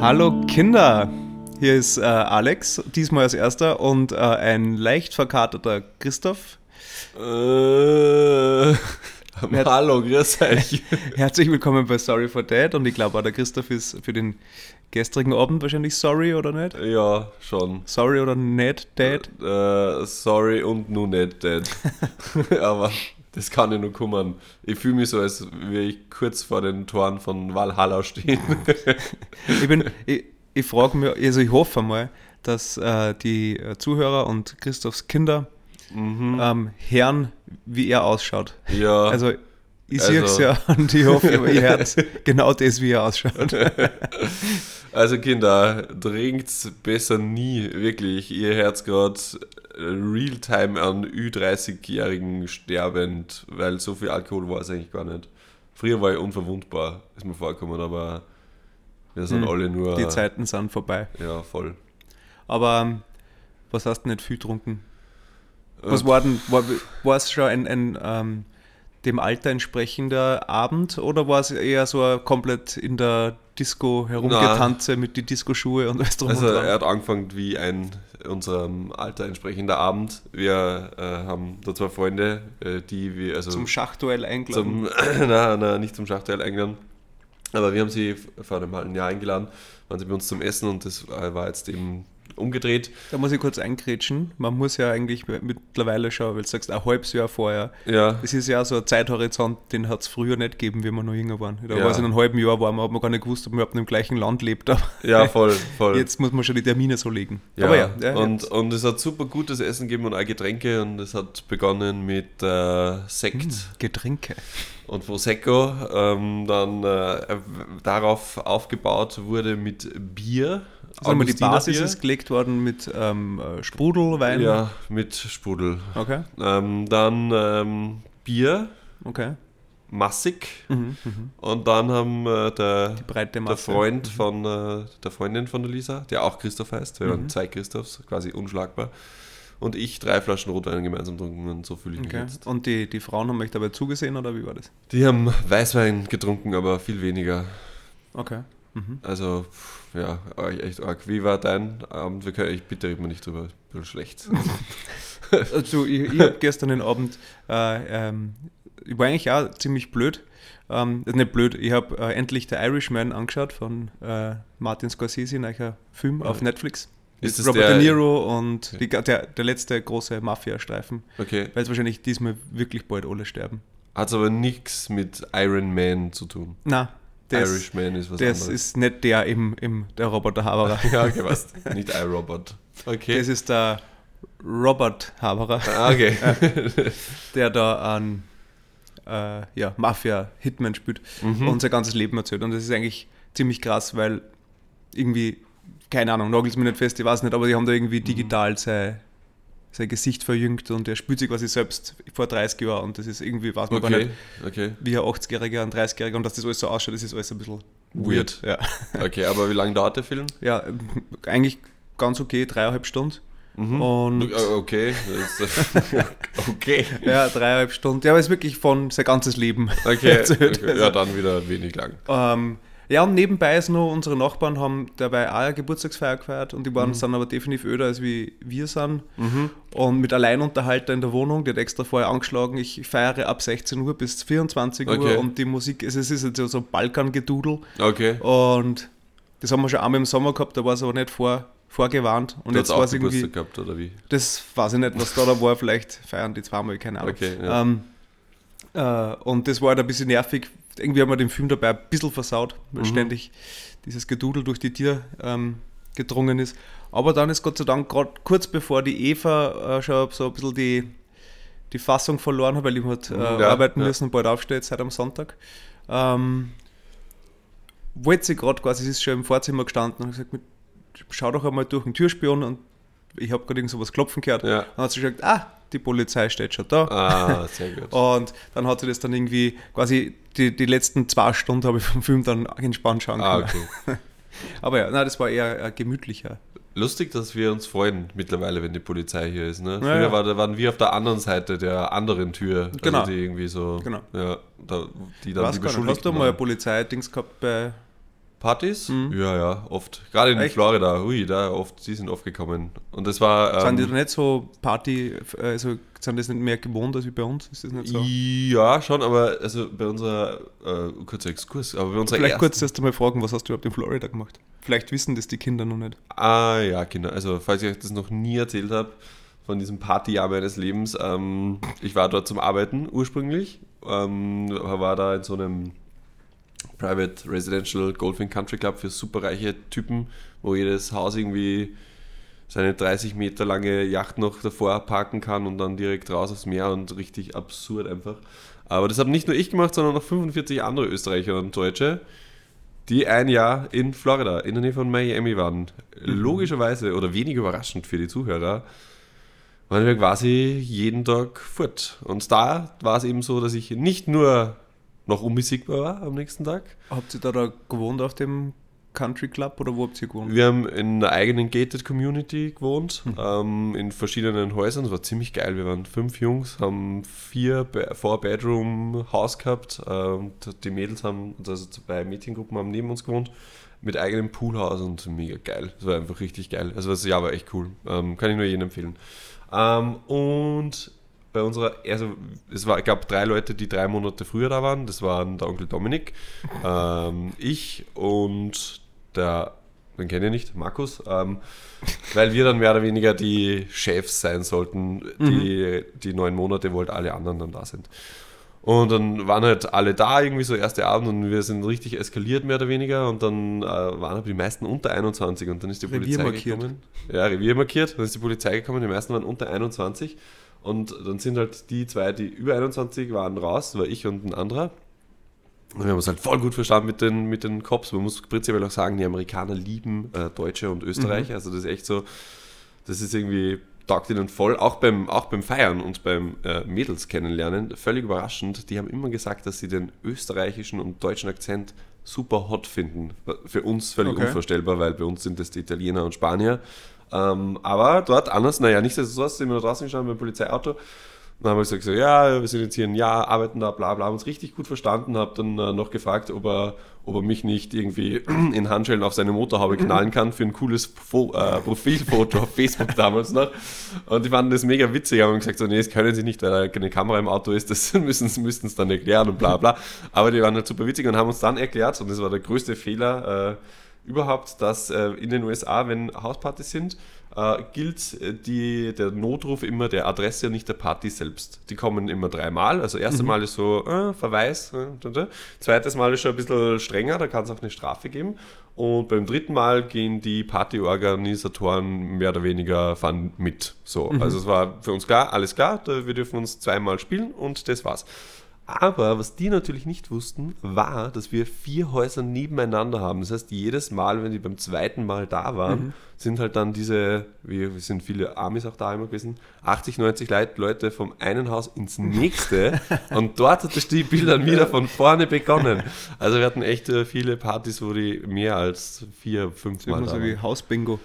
Hallo Kinder, hier ist äh, Alex, diesmal als erster und äh, ein leicht verkaterter Christoph. Äh, hallo, grüß euch. Herzlich willkommen bei Sorry for Dad und ich glaube auch der Christoph ist für den gestrigen Abend wahrscheinlich sorry oder nicht? Ja, schon. Sorry oder nicht Dad? Äh, sorry und nur nicht Dad. Aber das kann ich nur kommen. Ich fühle mich so, als würde ich kurz vor den Toren von Valhalla stehen. ich bin, ich, ich frage mich, also ich hoffe mal, dass äh, die Zuhörer und Christophs Kinder mhm. ähm, hören, wie er ausschaut. Ja. Also ich also. sehe es ja und ich hoffe, ihr hört genau das, wie er ausschaut. Also Kinder, trinkt's besser nie, wirklich. Ihr hört gerade Realtime an Ü30-Jährigen sterbend, weil so viel Alkohol war es eigentlich gar nicht. Früher war ich unverwundbar, ist mir vorgekommen, aber wir sind hm, alle nur... Die Zeiten sind vorbei. Ja, voll. Aber ähm, was hast du nicht viel getrunken? Was war denn, war es schon ein, ein ähm, dem Alter entsprechender Abend oder war es eher so komplett in der Disco herumgetanze mit die Disco-Schuhe und alles drum Also er hat angefangen wie ein unserem Alter entsprechender Abend. Wir äh, haben da zwei Freunde, äh, die wir also zum Schachduell eingeladen. Zum, na, na, nicht zum Schachduell eingeladen. Aber wir haben sie vor einem halben Jahr eingeladen, waren sie bei uns zum Essen und das war jetzt eben umgedreht. Da muss ich kurz eingrätschen. Man muss ja eigentlich mittlerweile schon, weil du sagst, ein halbes Jahr vorher. Ja. Das ist ja so ein Zeithorizont, den hat es früher nicht gegeben, wie wir noch jünger waren. Da ja. war es in einem halben Jahr, war man, hat man gar nicht gewusst, ob man überhaupt im gleichen Land lebt. ja, voll, voll. Jetzt muss man schon die Termine so legen. Ja. Aber ja, ja und, und es hat super gutes Essen gegeben und auch Getränke und es hat begonnen mit äh, Sekt. Hm, Getränke. Und Prosecco. Ähm, dann äh, darauf aufgebaut wurde mit Bier. Also die Basis ist gelegt worden mit ähm, äh, Sprudelwein? Ja, mit Sprudel. Okay. Ähm, dann ähm, Bier. Okay. Massig. Mhm, mh. Und dann haben äh, der, der Freund mhm. von äh, der Freundin von der Lisa, der auch Christoph heißt, wir mhm. waren zwei Christophs, quasi unschlagbar. Und ich drei Flaschen Rotwein gemeinsam getrunken und so fühle ich mich okay. jetzt. Und die, die Frauen haben euch dabei zugesehen oder wie war das? Die haben Weißwein getrunken, aber viel weniger. Okay. Mhm. Also, ja, echt arg. Wie war dein Abend? Wir können, ich bitte reden wir nicht drüber, ein bisschen schlecht. also, ich, ich habe gestern den Abend, äh, ähm, ich war eigentlich auch ziemlich blöd. Ähm, nicht blöd, ich habe äh, endlich The Irishman angeschaut von äh, Martin Scorsese, ein neuer Film auf Netflix. Ist Robert De Niro und die, der, der letzte große Mafia-Streifen. Okay. Weil es wahrscheinlich diesmal wirklich bald alle sterben. Hat es aber nichts mit Iron Man zu tun. Nein, das, Irishman ist was das anderes. ist nicht der im, im der Roboter Haberer. ja, okay, was? Nicht iRobot. Okay. Das ist der Robert Haberer. Ah, okay. der da an äh, ja, Mafia-Hitman spielt mhm. und sein ganzes Leben erzählt. Und das ist eigentlich ziemlich krass, weil irgendwie, keine Ahnung, nagelt mir nicht fest, ich weiß nicht, aber die haben da irgendwie digital sein sein Gesicht verjüngt und er spürt sich quasi selbst vor 30 Jahren und das ist irgendwie, weiß man okay, gar nicht, okay. wie ein 80-Jähriger, ein 30-Jähriger und dass das alles so ausschaut, das ist alles ein bisschen weird. weird. Ja. Okay, aber wie lange dauert der Film? Ja, eigentlich ganz okay, dreieinhalb Stunden. Mhm. Und okay. okay. Ja, dreieinhalb Stunden. Ja, aber es ist wirklich von sein ganzes Leben. Okay. okay. Ja, dann wieder wenig lang. Ähm, ja, und nebenbei ist noch, unsere Nachbarn haben dabei auch eine Geburtstagsfeier gefeiert und die waren, mhm. sind aber definitiv öder als wie wir sind. Mhm. Und mit Alleinunterhalter in der Wohnung, die hat extra vorher angeschlagen, ich feiere ab 16 Uhr bis 24 okay. Uhr und die Musik, es ist jetzt so Balkan-Gedudel. Okay. Und das haben wir schon einmal im Sommer gehabt, da war es aber nicht vor, vorgewarnt. Und du jetzt war es irgendwie. gehabt, oder wie? Das weiß ich nicht, was da, da war, vielleicht feiern die zweimal, keine Ahnung. Okay, ja. ähm, äh, und das war halt ein bisschen nervig, irgendwie haben wir den Film dabei ein bisschen versaut, weil mhm. ständig dieses Gedudel durch die Tür ähm, gedrungen ist. Aber dann ist Gott sei Dank gerade kurz bevor die Eva äh, schon so ein bisschen die, die Fassung verloren hat, weil ich hat, äh, ja, arbeiten ja. müssen und bald aufsteht seit am Sonntag. Ähm, wollte sie gerade quasi, sie ist schon im Vorzimmer gestanden und gesagt, schau doch einmal durch den Türspion und ich habe gerade irgend so was klopfen gehört. Ja. Dann hat sie gesagt, ah, die Polizei steht schon da. Ah, sehr gut. Und dann hat sie das dann irgendwie, quasi die, die letzten zwei Stunden habe ich vom Film dann entspannt schauen ah, können. Ah, okay. Aber ja, nein, das war eher ein gemütlicher lustig, dass wir uns freuen mittlerweile, wenn die Polizei hier ist. Ne? Ja, Früher ja. War, da waren wir auf der anderen Seite der anderen Tür. Genau. Also die irgendwie so. Genau. Ja, da, die dann Was nicht. Hast du mal ein. Polizeidings gehabt bei. Partys? Ja, ja, oft. Gerade in Echt? Florida, hui, da oft, die sind oft gekommen. Und das war. sind die Ähm, da nicht so Party, also sind das nicht mehr gewohnt als wie bei uns? Ist das nicht so? ja, schon, aber also bei unserer, äh, kurzer Exkurs, aber bei unserer Vielleicht ersten, kurz erst einmal fragen, was hast du überhaupt in Florida gemacht? Vielleicht wissen das die Kinder noch nicht. Ah ja, Kinder. Also falls ich euch das noch nie erzählt habe, von diesem Partyjahr meines Lebens, ähm, ich war dort zum Arbeiten ursprünglich, ähm, war da in so einem Private Residential Golfing Country Club für superreiche Typen, wo jedes Haus irgendwie seine 30 Meter lange Yacht noch davor parken kann und dann direkt raus aufs Meer und richtig absurd einfach. Aber das habe nicht nur ich gemacht, sondern noch 45 andere Österreicher und Deutsche, die ein Jahr in Florida, in der Nähe von Miami waren. Logischerweise oder wenig überraschend für die Zuhörer, waren wir quasi jeden Tag fort. Und da war es eben so, dass ich nicht nur noch unbesiegbar war am nächsten Tag. Habt ihr da, da gewohnt auf dem Country Club oder wo habt ihr gewohnt? Wir haben in einer eigenen Gated Community gewohnt, ähm, in verschiedenen Häusern. Das war ziemlich geil. Wir waren fünf Jungs, haben vier Be- Four-Bedroom-Haus gehabt. äh, und die Mädels haben, also zwei Mädchengruppen haben neben uns gewohnt, mit eigenem Poolhaus und mega geil. Das war einfach richtig geil. Also das Jahr war echt cool. Ähm, kann ich nur jedem empfehlen. Ähm, und bei unserer, also es war, gab drei Leute, die drei Monate früher da waren. Das waren der Onkel Dominik, ähm, ich und der, den kenne ich nicht, Markus, ähm, weil wir dann mehr oder weniger die Chefs sein sollten, die, die neun Monate, wo halt alle anderen dann da sind. Und dann waren halt alle da, irgendwie so erste Abend und wir sind richtig eskaliert, mehr oder weniger. Und dann äh, waren aber die meisten unter 21 und dann ist die Revier Polizei markiert. gekommen. Ja, Revier markiert, dann ist die Polizei gekommen, die meisten waren unter 21. Und dann sind halt die zwei, die über 21 waren, raus, war ich und ein anderer. Und wir haben uns halt voll gut verstanden mit den, mit den Cops. Man muss prinzipiell auch sagen, die Amerikaner lieben äh, Deutsche und Österreicher. Also das ist echt so, das ist irgendwie, taugt ihnen voll. Auch beim, auch beim Feiern und beim äh, Mädels kennenlernen, völlig überraschend. Die haben immer gesagt, dass sie den österreichischen und deutschen Akzent super hot finden. Für uns völlig Okay. unvorstellbar, weil bei uns sind das die Italiener und Spanier. Ähm, aber dort anders, naja, nichtsdestotrotz sind wir da draußen gestanden beim Polizeiauto. Dann haben wir gesagt, so, ja, wir sind jetzt hier ein Jahr, arbeiten da, bla bla, haben uns richtig gut verstanden, habe dann äh, noch gefragt, ob er, ob er mich nicht irgendwie in Handschellen auf seine Motorhaube knallen kann für ein cooles Fo äh, Profilfoto auf Facebook damals noch. Und die fanden das mega witzig, haben gesagt, so, nee, das können sie nicht, weil da keine Kamera im Auto ist, das müssen sie es dann erklären und bla bla. Aber die waren halt super witzig und haben uns dann erklärt, und das war der größte Fehler, äh, überhaupt, dass äh, in den USA, wenn Hauspartys sind, äh, gilt äh, die, der Notruf immer der Adresse und nicht der Party selbst. Die kommen immer dreimal. Also erste Mal ist so äh, Verweis, äh, zweites Mal ist schon ein bisschen strenger, da kann es auch eine Strafe geben. Und beim dritten Mal gehen die Partyorganisatoren mehr oder weniger fahren mit. So, also es war für uns klar, alles klar, wir dürfen uns zweimal spielen und das war's. Aber was die natürlich nicht wussten, war, dass wir vier Häuser nebeneinander haben. Das heißt, jedes Mal, wenn die beim zweiten Mal da waren, sind halt dann diese, wir wir sind viele Amis auch da immer gewesen, 80, 90 Leit- Leute vom einen Haus ins nächste und dort hat das Spiel dann wieder von vorne begonnen. Also wir hatten echt äh, viele Partys, wo die mehr als vier, fünf Mal da so waren. wie Hausbingo.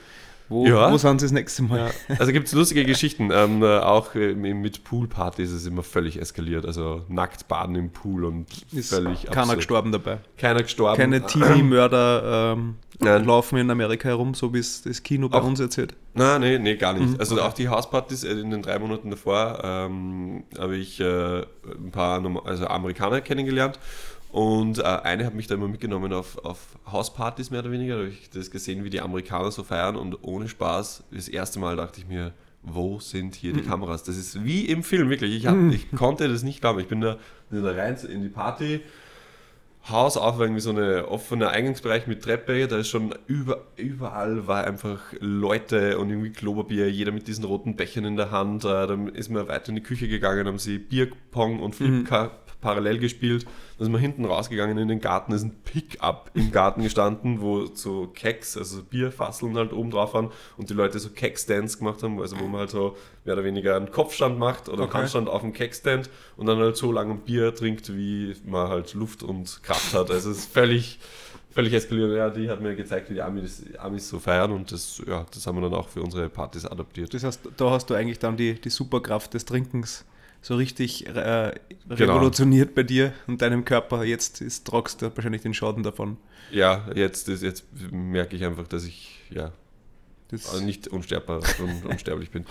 Wo, Ja. wo sind sie das nächste Mal? Ja, also gibt es lustige Geschichten. Ähm, äh, auch äh, mit Poolpartys ist es immer völlig eskaliert. Also nackt baden im Pool und Ist völlig keiner absurd. gestorben dabei. Keiner gestorben. Keine Teenie-Mörder ähm, Nein. laufen in Amerika herum, so wie es das Kino bei Auch- uns erzählt. Nein, nee, nee, gar Mhm. nicht. Also auch die Hauspartys äh, in den drei Monaten davor ähm, habe ich äh, ein paar also Amerikaner kennengelernt. Und äh, eine hat mich da immer mitgenommen auf, auf Hauspartys mehr oder weniger. Da habe ich das gesehen, wie die Amerikaner so feiern. Und ohne Spaß, das erste Mal dachte ich mir, wo sind hier die Mhm. Kameras? Das ist wie im Film, wirklich. Ich, hab, ich konnte das nicht glauben. Ich bin da, bin da rein in die Party. Haus auf, irgendwie so eine offene Eingangsbereich mit Treppe, da ist schon über, überall war einfach Leute und irgendwie Klopapier, jeder mit diesen roten Bechern in der Hand. Äh, Dann ist man weiter in die Küche gegangen, haben sie Bierpong und Flipkart parallel gespielt. Dann sind wir hinten rausgegangen in den Garten, da ist ein Pickup im Garten gestanden, wo so Keks, also Bierfasseln halt oben drauf waren und die Leute so Kekstands gemacht haben, also wo man halt so mehr oder weniger einen Kopfstand macht oder einen Okay. Handstand auf dem Kekstand und dann halt so lange ein Bier trinkt, wie man halt Luft und Kraft hat. Also es ist völlig, völlig eskaliert. Ja, die hat mir gezeigt, wie die Amis, Amis so feiern und das, ja, das haben wir dann auch für unsere Partys adaptiert. Das heißt, da hast du eigentlich dann die, die Superkraft des Trinkens so richtig äh, revolutioniert bei dir und deinem Körper. Jetzt ist, tragst du wahrscheinlich den Schaden davon. Ja, jetzt, ist, jetzt merke ich einfach, dass ich ja, Das, nicht unsterbbar und unsterblich bin.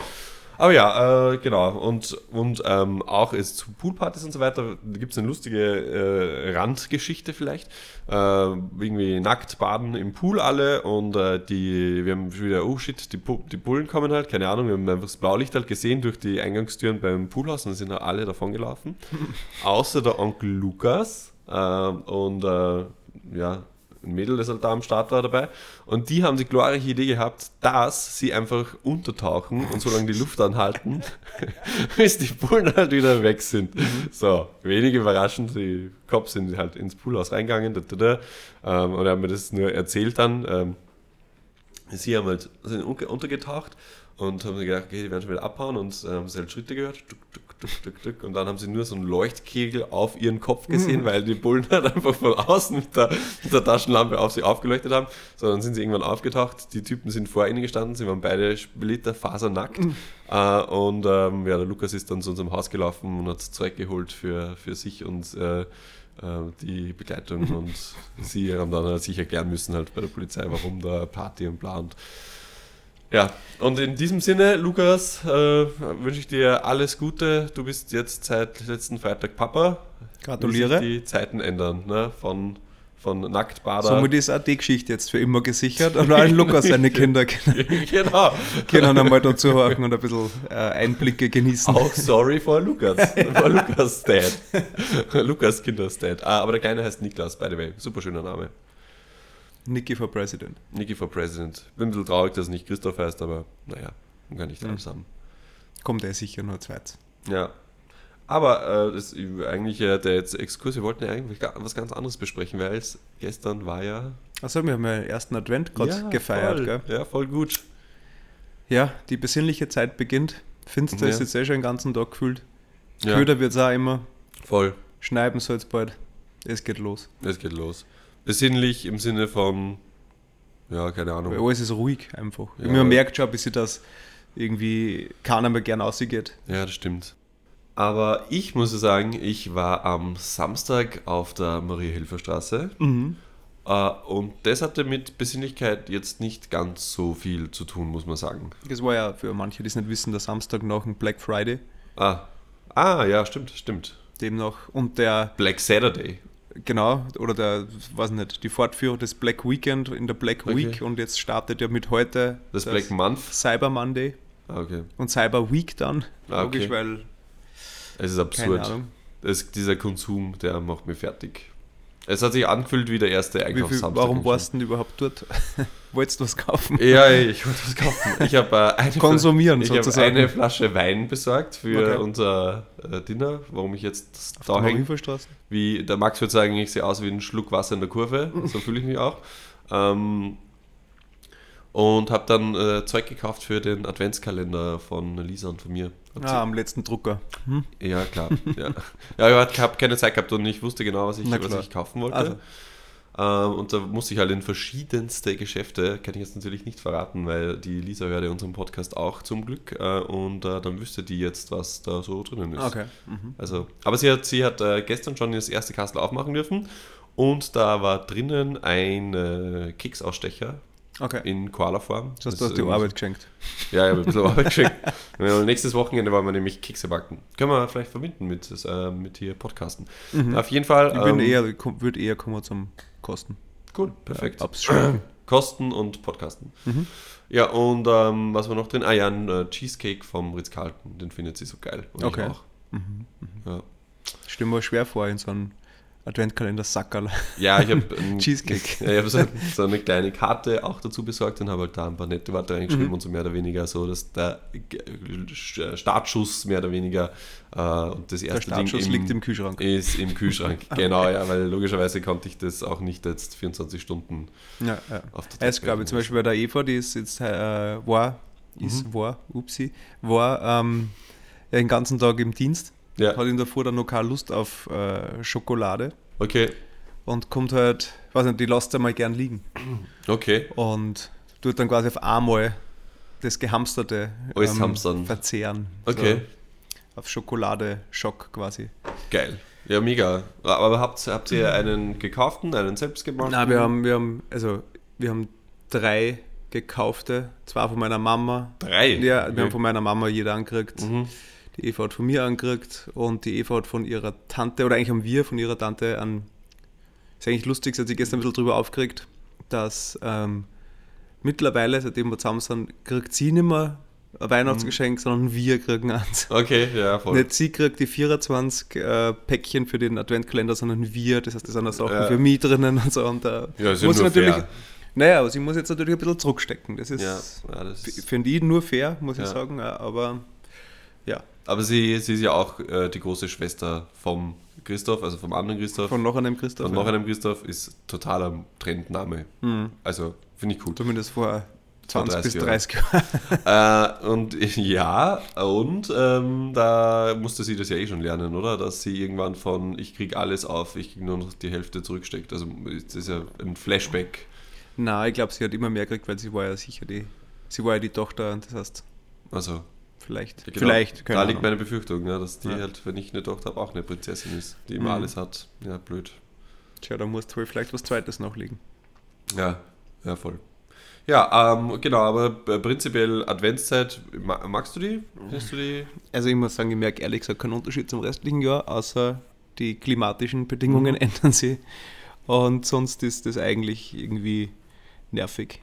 Aber ja, äh, genau. Und, und ähm, auch ist zu Poolpartys und so weiter, da gibt es eine lustige äh, Randgeschichte vielleicht. Äh, irgendwie nackt baden im Pool alle und äh, die, wir haben schon wieder, oh shit, die, die Bullen kommen halt, keine Ahnung, wir haben einfach das Blaulicht halt gesehen durch die Eingangstüren beim Poolhaus und sind halt alle davon gelaufen. Außer der Onkel Lukas ähm, und äh, ja, ein Mädel, das halt da am Start war dabei. Und die haben die glorreiche Idee gehabt, dass sie einfach untertauchen und so lange die Luft anhalten, bis die Bullen halt wieder weg sind. So, wenig überraschend, die Cops sind halt ins Poolhaus reingegangen da, da, da, ähm, und haben mir das nur erzählt dann. Ähm, sie haben halt sind untergetaucht und haben gedacht, okay, die werden schon wieder abhauen und äh, haben sie halt Schritte gehört. Tuk, tuk, tuk, tuk, tuk, und dann haben sie nur so einen Leuchtkegel auf ihren Kopf gesehen, weil die Bullen halt einfach von außen mit der, mit der Taschenlampe auf sie aufgeleuchtet haben. So, dann sind sie irgendwann aufgetaucht. Die Typen sind vor ihnen gestanden, sie waren beide splitterfasernackt. Äh, und ähm, ja, der Lukas ist dann zu unserem Haus gelaufen und hat Zeug geholt für, für sich und äh, äh, die Begleitung und sie haben dann halt sich erklären müssen halt bei der Polizei, warum da Party und bla und ja, und in diesem Sinne, Lukas, äh, wünsche ich dir alles Gute. Du bist jetzt seit letzten Freitag Papa. Gratuliere. Sich die Zeiten ändern, ne? Von, von Nacktbader. Somit ist auch die Geschichte jetzt für immer gesichert und allen Lukas seine Kinder können, genau. können einmal dazu hören und ein bisschen äh, Einblicke genießen. Auch sorry for Lukas. For Lukas Dad. Lukas Kinders Dad. Ah, aber der Kleine heißt Niklas, by the way. Super schöner Name. Nicky for President. Niki for President. Bin ein bisschen traurig, dass es nicht Christoph heißt, aber naja, man kann nicht Mhm. alles haben. Kommt er sicher nur zweit. Ja. Aber äh, das eigentlich äh, der jetzt Exkurs, wir wollten ja eigentlich was ganz anderes besprechen, weil es gestern war ja. Achso, wir haben ja den ersten Advent gerade ja, gefeiert, voll, gell? Ja, voll gut. Ja, die besinnliche Zeit beginnt. Finster Ja. ist jetzt eh schon den ganzen Tag gefühlt. Ja, Köder wird es auch immer. voll. Schneiden soll es bald. Es geht los. Es geht los. Besinnlich im Sinne von, ja, keine Weil Ahnung. alles ist ruhig einfach. Ja. Man merkt schon, bis sie das irgendwie keiner mehr gern ausgeht. Ja, das stimmt. Aber ich muss sagen, ich war am Samstag auf der Maria-Hilfer-Straße Mhm. äh, und das hatte mit Besinnlichkeit jetzt nicht ganz so viel zu tun, muss man sagen. Das war ja für manche, die es nicht wissen, der Samstag nach dem Black Friday. Ah, ah ja, stimmt, stimmt. Demnach. Und der, Black Saturday. Genau, oder der, weiß nicht, die Fortführung des Black Weekend in der Black Okay. Week und jetzt startet ja mit heute Das, Black Month. Cyber Monday Ah, okay. und Cyber Week dann. Ah, Logisch, okay. weil, Es ist absurd. Das, dieser Konsum, der macht mich fertig. Es hat sich angefühlt wie der erste Einkaufssamstag. warum warst du denn überhaupt dort? Wolltest du was kaufen? Ja, ich wollte was kaufen. Ich habe äh, eine, Konsumieren ich sozusagen. eine Flasche Wein besorgt für Okay. unser äh, Dinner, warum ich jetzt Auf da der hänge. Wie der Max würde sagen, ich sehe aus wie ein Schluck Wasser in der Kurve. So fühle ich mich auch. Ähm, und habe dann äh, Zeug gekauft für den Adventskalender von Lisa und von mir. Hab Ah, am letzten Drucker. Hm? Ja, klar. ja. ja, ich habe keine Zeit gehabt und ich wusste genau, was ich, was ich kaufen wollte. Also. Ähm, und da musste ich halt in verschiedenste Geschäfte, kann ich jetzt natürlich nicht verraten, weil die Lisa hört ja unseren Podcast auch zum Glück äh, und äh, dann wüsste die jetzt, was da so drinnen ist. Okay. Mhm. Also, aber sie hat, sie hat äh, gestern schon das erste Kastel aufmachen dürfen und da war drinnen ein äh, Keksausstecher Okay. in Koala-Form. Das hast du hast irgendwie- Arbeit geschenkt. Ja, ich habe ein bisschen Arbeit geschickt. Ja, Nächstes Wochenende wollen wir nämlich Kekse backen. Können wir vielleicht verbinden mit, äh, mit hier Podcasten. Auf jeden Fall. Mhm. Ich ähm, eher, würde eher kommen zum Kosten. Cool, perfekt. Schmecken. Kosten und Podcasten. Mhm. Ja, und ähm, was war noch drin? Ah ja, ein äh, Cheesecake vom Ritz-Carlton. Den findet sie so geil. Und Okay. ich auch. Ja. Stell mir schwer vor, in so einem Adventkalender-Sackerl. Ja, ich habe Cheesecake. Ja, ich habe so, so eine kleine Karte auch dazu besorgt und habe halt da ein paar nette Worte reingeschrieben Mhm. und so mehr oder weniger so, dass der G- Startschuss mehr oder weniger äh, und das Der erste Startschuss Ding liegt im Kühlschrank. ist im Kühlschrank. genau, ja, weil logischerweise konnte ich das auch nicht jetzt 24 Stunden Ja, ja. auf der glaube zum Beispiel bei der Eva, die ist jetzt, äh, war, ist, Mhm. war, upsi, war ähm, den ganzen Tag im Dienst, Ja, hat in der Früh dann noch keine Lust auf äh, Schokolade okay. und kommt halt weiß nicht, die lasst einmal gern liegen. Okay. Und tut dann quasi auf einmal das Gehamsterte hamstern. verzehren. Okay. So auf Schokolade-Schock quasi. Geil. Ja, mega. Aber habt, habt ihr einen gekauften, einen selbstgemachten? Nein, wir haben, wir haben, also wir haben drei gekaufte, zwei von meiner Mama. Drei? Ja, wir Okay. haben von meiner Mama jeder angekriegt. Mhm. Die Eva hat von mir angekriegt und die Eva hat von ihrer Tante, oder eigentlich haben wir von ihrer Tante an, ist eigentlich lustig, sie hat sich gestern ein bisschen drüber aufgeregt, dass ähm, mittlerweile, seitdem wir zusammen sind, kriegt sie nicht mehr ein Weihnachtsgeschenk, sondern wir kriegen eins. Okay, ja, voll. Nicht sie kriegt die 24 äh, Päckchen für den Adventkalender, sondern wir. Das heißt, da sind auch Sachen Ja. für mich drinnen und so. Und da Ja, muss natürlich. fair. Naja, aber sie muss jetzt natürlich ein bisschen zurückstecken. Das ist Ja, ja, das ist, für die nur fair, muss ich sagen. ja, Aber ja, aber sie, sie ist ja auch äh, die große Schwester vom Christoph, also vom anderen Christoph. von noch einem Christoph. Von ja. noch einem Christoph ist totaler Trendname. Mhm. Also, finde ich cool. Zumindest vor 20 bis 30 30 Jahren. äh, und ja, und ähm, da musste sie das ja eh schon lernen, oder? Dass sie irgendwann von ich krieg alles auf, ich krieg nur noch die Hälfte zurücksteckt. Also das ist ja ein Flashback. Nein, ich glaube, sie hat immer mehr gekriegt, weil sie war ja sicher die, sie war ja die Tochter das heißt, Also vielleicht, genau, vielleicht, da liegt meine Befürchtung, ja, dass die Ja. halt, wenn ich eine Tochter habe, auch eine Prinzessin ist, die immer Mhm. alles hat. Ja, blöd. Tja, da musst du wohl vielleicht was Zweites nachlegen. Ja, ja, voll. Ja, ähm, genau, aber äh, prinzipiell Adventszeit, ma- magst du die? Findest du die? Also ich muss sagen, ich merke ehrlich gesagt keinen Unterschied zum restlichen Jahr, außer die klimatischen Bedingungen Mhm. ändern sich. Und sonst ist das eigentlich irgendwie nervig.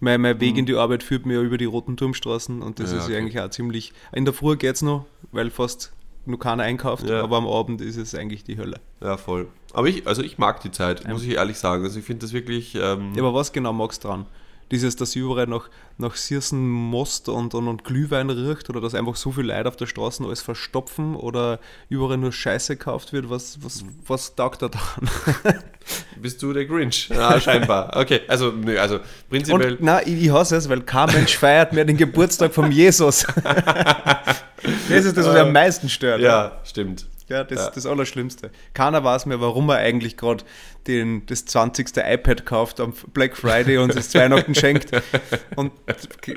Mein, mein Weg Mhm. in die Arbeit führt mir ja über die roten Turmstraßen und das Ja, ist okay. ja eigentlich auch ziemlich. In der Früh geht es noch, weil fast nur keiner einkauft, Ja. aber am Abend ist es eigentlich die Hölle. Ja, voll. Aber ich, also ich mag die Zeit, muss ich ehrlich sagen. Also ich finde das wirklich. Ähm, Ja, aber was genau magst du dran? Dieses, dass sie überall nach, nach Sirsen, Most und, und, und Glühwein riecht oder dass einfach so viel Leute auf der Straße alles verstopfen oder überall nur Scheiße gekauft wird, was, was, was taugt da daran? Bist du der Grinch? Ja, scheinbar. Okay, also, nö, also prinzipiell. Und nein, ich, ich hasse es, weil kein Mensch feiert mehr den Geburtstag vom Jesus. das ist das, was am meisten stört. ja, stimmt. Ja, das Ja. ist das Allerschlimmste. Keiner weiß mehr, warum er eigentlich gerade das 20. iPad kauft am Black Friday und es Weihnachten schenkt. Und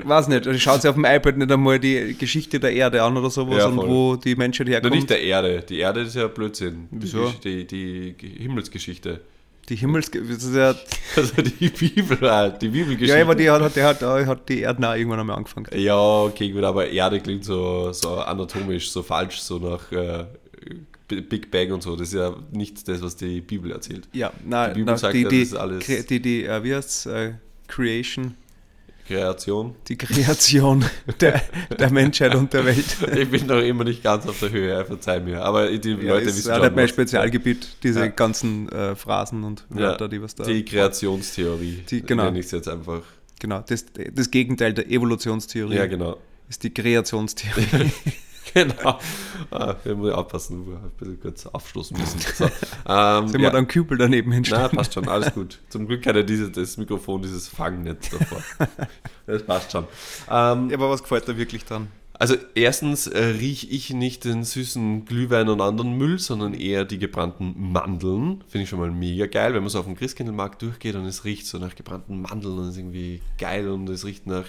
weiß nicht, also schaut sich auf dem iPad nicht einmal die Geschichte der Erde an oder sowas Ja, und wo die Menschheit Nur herkommt. nicht der Erde. Die Erde ist ja Blödsinn. Wieso? Die, die Himmelsgeschichte. Die Himmels... Das ist ja, Also die Bibel halt, die Bibelgeschichte. ja, aber die hat, die hat, hat die Erde auch irgendwann einmal angefangen. Ja, okay, gut, aber Erde klingt so, so anatomisch, so falsch, so nach äh, Big Bang und so. Das ist ja nicht das, was die Bibel erzählt. Ja, nein, Die Bibel nein, sagt die, ja, das ist alles- die, die, äh, wie heißt's, äh, Creation, Kreation. die Kreation der, der Menschheit und der Welt. Ich bin noch immer nicht ganz auf der Höhe, verzeih mir. Aber die Ja, Leute ist wissen schon, nicht mein was- Spezialgebiet, diese Ja. ganzen äh, Phrasen und Ja, Wörter, die was da. Die Kreationstheorie. Die- genau. Nenne ich es jetzt einfach. genau, das, das Gegenteil der Evolutionstheorie Ja, genau. ist die Kreationstheorie. Genau. Ah, wir müssen aufpassen, wir haben ein bisschen kurz aufstoßen müssen. So, ähm, Sind ja. wir dann Kübel daneben Na, hinstellen? passt schon, alles gut. Zum Glück hat er diese, das Mikrofon, dieses Fangnetz davor. Das passt schon. Ähm, Ja, aber was gefällt dir wirklich dran? also erstens äh, rieche ich nicht den süßen Glühwein und anderen Müll, sondern eher die gebrannten Mandeln. Finde ich schon mal mega geil, wenn man so auf dem Christkindlmarkt durchgeht und es riecht so nach gebrannten Mandeln und es ist irgendwie geil und es riecht nach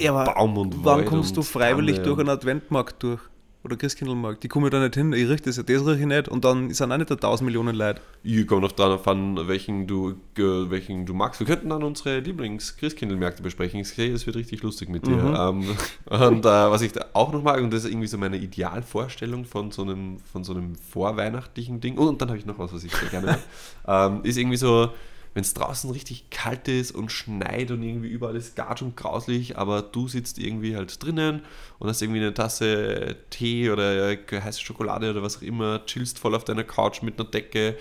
Ja, Baum und Wann Wald kommst du freiwillig Tanne durch einen Adventmarkt durch? Oder Christkindlmarkt? Die kommen da nicht hin, ich riech das ja, das riech ich nicht und dann sind auch nicht da 1000 Millionen Leute. Ich komme noch dran an, welchen du, ge- welchen du magst. Wir könnten dann unsere Lieblings-Christkindlmärkte besprechen. Ich sehe, es wird richtig lustig mit dir. Mhm. Ähm, und äh, was ich da auch noch mag, und das ist irgendwie so meine Idealvorstellung von so einem, von so einem vorweihnachtlichen Ding. Und dann habe ich noch was, was ich sehr gerne mag. ähm, ist irgendwie so, wenn es draußen richtig kalt ist und schneit und irgendwie überall ist gatsch und grauslich, aber du sitzt irgendwie halt drinnen und hast irgendwie eine Tasse Tee oder heiße Schokolade oder was auch immer, chillst voll auf deiner Couch mit einer Decke,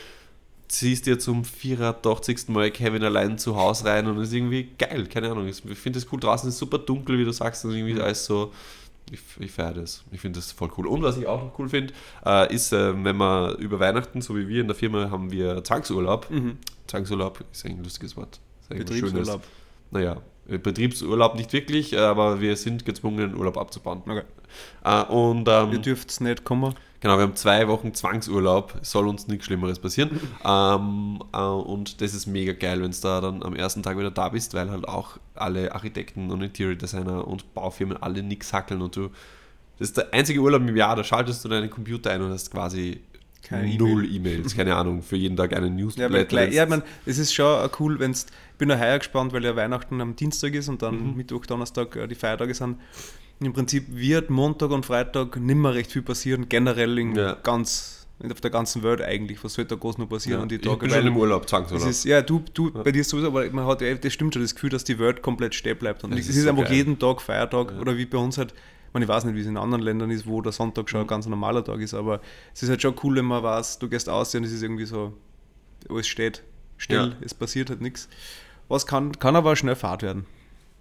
ziehst dir zum 84. Mal Kevin allein zu Hause rein und es ist irgendwie geil, keine Ahnung. Ich finde es cool, draußen ist super dunkel, wie du sagst, und irgendwie alles so. Ich, ich feiere das. Ich finde das voll cool. Und was ich auch noch cool finde, äh, ist, äh, wenn man über Weihnachten, so wie wir in der Firma, haben wir Zwangsurlaub. Zwangsurlaub ist eigentlich ein lustiges Wort. Betriebsurlaub. Naja, Betriebsurlaub nicht wirklich, aber wir sind gezwungen, Urlaub abzubauen. Okay. Äh, und ähm, Ihr dürft es nicht kommen. Genau, wir haben zwei Wochen Zwangsurlaub, soll uns nichts Schlimmeres passieren. ähm, äh, und das ist mega geil, wenn du da dann am ersten Tag wieder da bist, weil halt auch alle Architekten und Interior Designer und Baufirmen alle nichts hackeln und du. Das ist der einzige Urlaub im Jahr, da schaltest du deinen Computer ein und hast quasi Keine null E-Mails, keine Ahnung, für jeden Tag einen Ja, Newsletter. gleich, ja, ich mein, es ist schon cool, wenn Ich bin auch heuer gespannt, weil ja Weihnachten am Dienstag ist und dann Mittwoch, Donnerstag äh, die Feiertage sind. Im Prinzip wird Montag und Freitag nicht mehr recht viel passieren, generell in Ja. ganz, auf der ganzen Welt eigentlich. Was sollte da groß noch passieren ja, an die ich Tage? bin Weil schon im Urlaub, es Zwangsurlaub. ist, ja, du, du bei dir sowieso, aber man hat ja, das stimmt schon, das Gefühl, dass die Welt komplett stehen bleibt. Und es ist ist, so einfach geil. jeden Tag Feiertag oder wie bei uns halt. Ich, meine, ich weiß nicht, wie es in anderen Ländern ist, wo der Sonntag schon ein ganz normaler Tag ist, aber es ist halt schon cool, wenn man weiß, du gehst aus und es ist irgendwie so, alles steht still, Ja. es passiert halt nichts. Was kann, kann aber schnell Fahrt werden.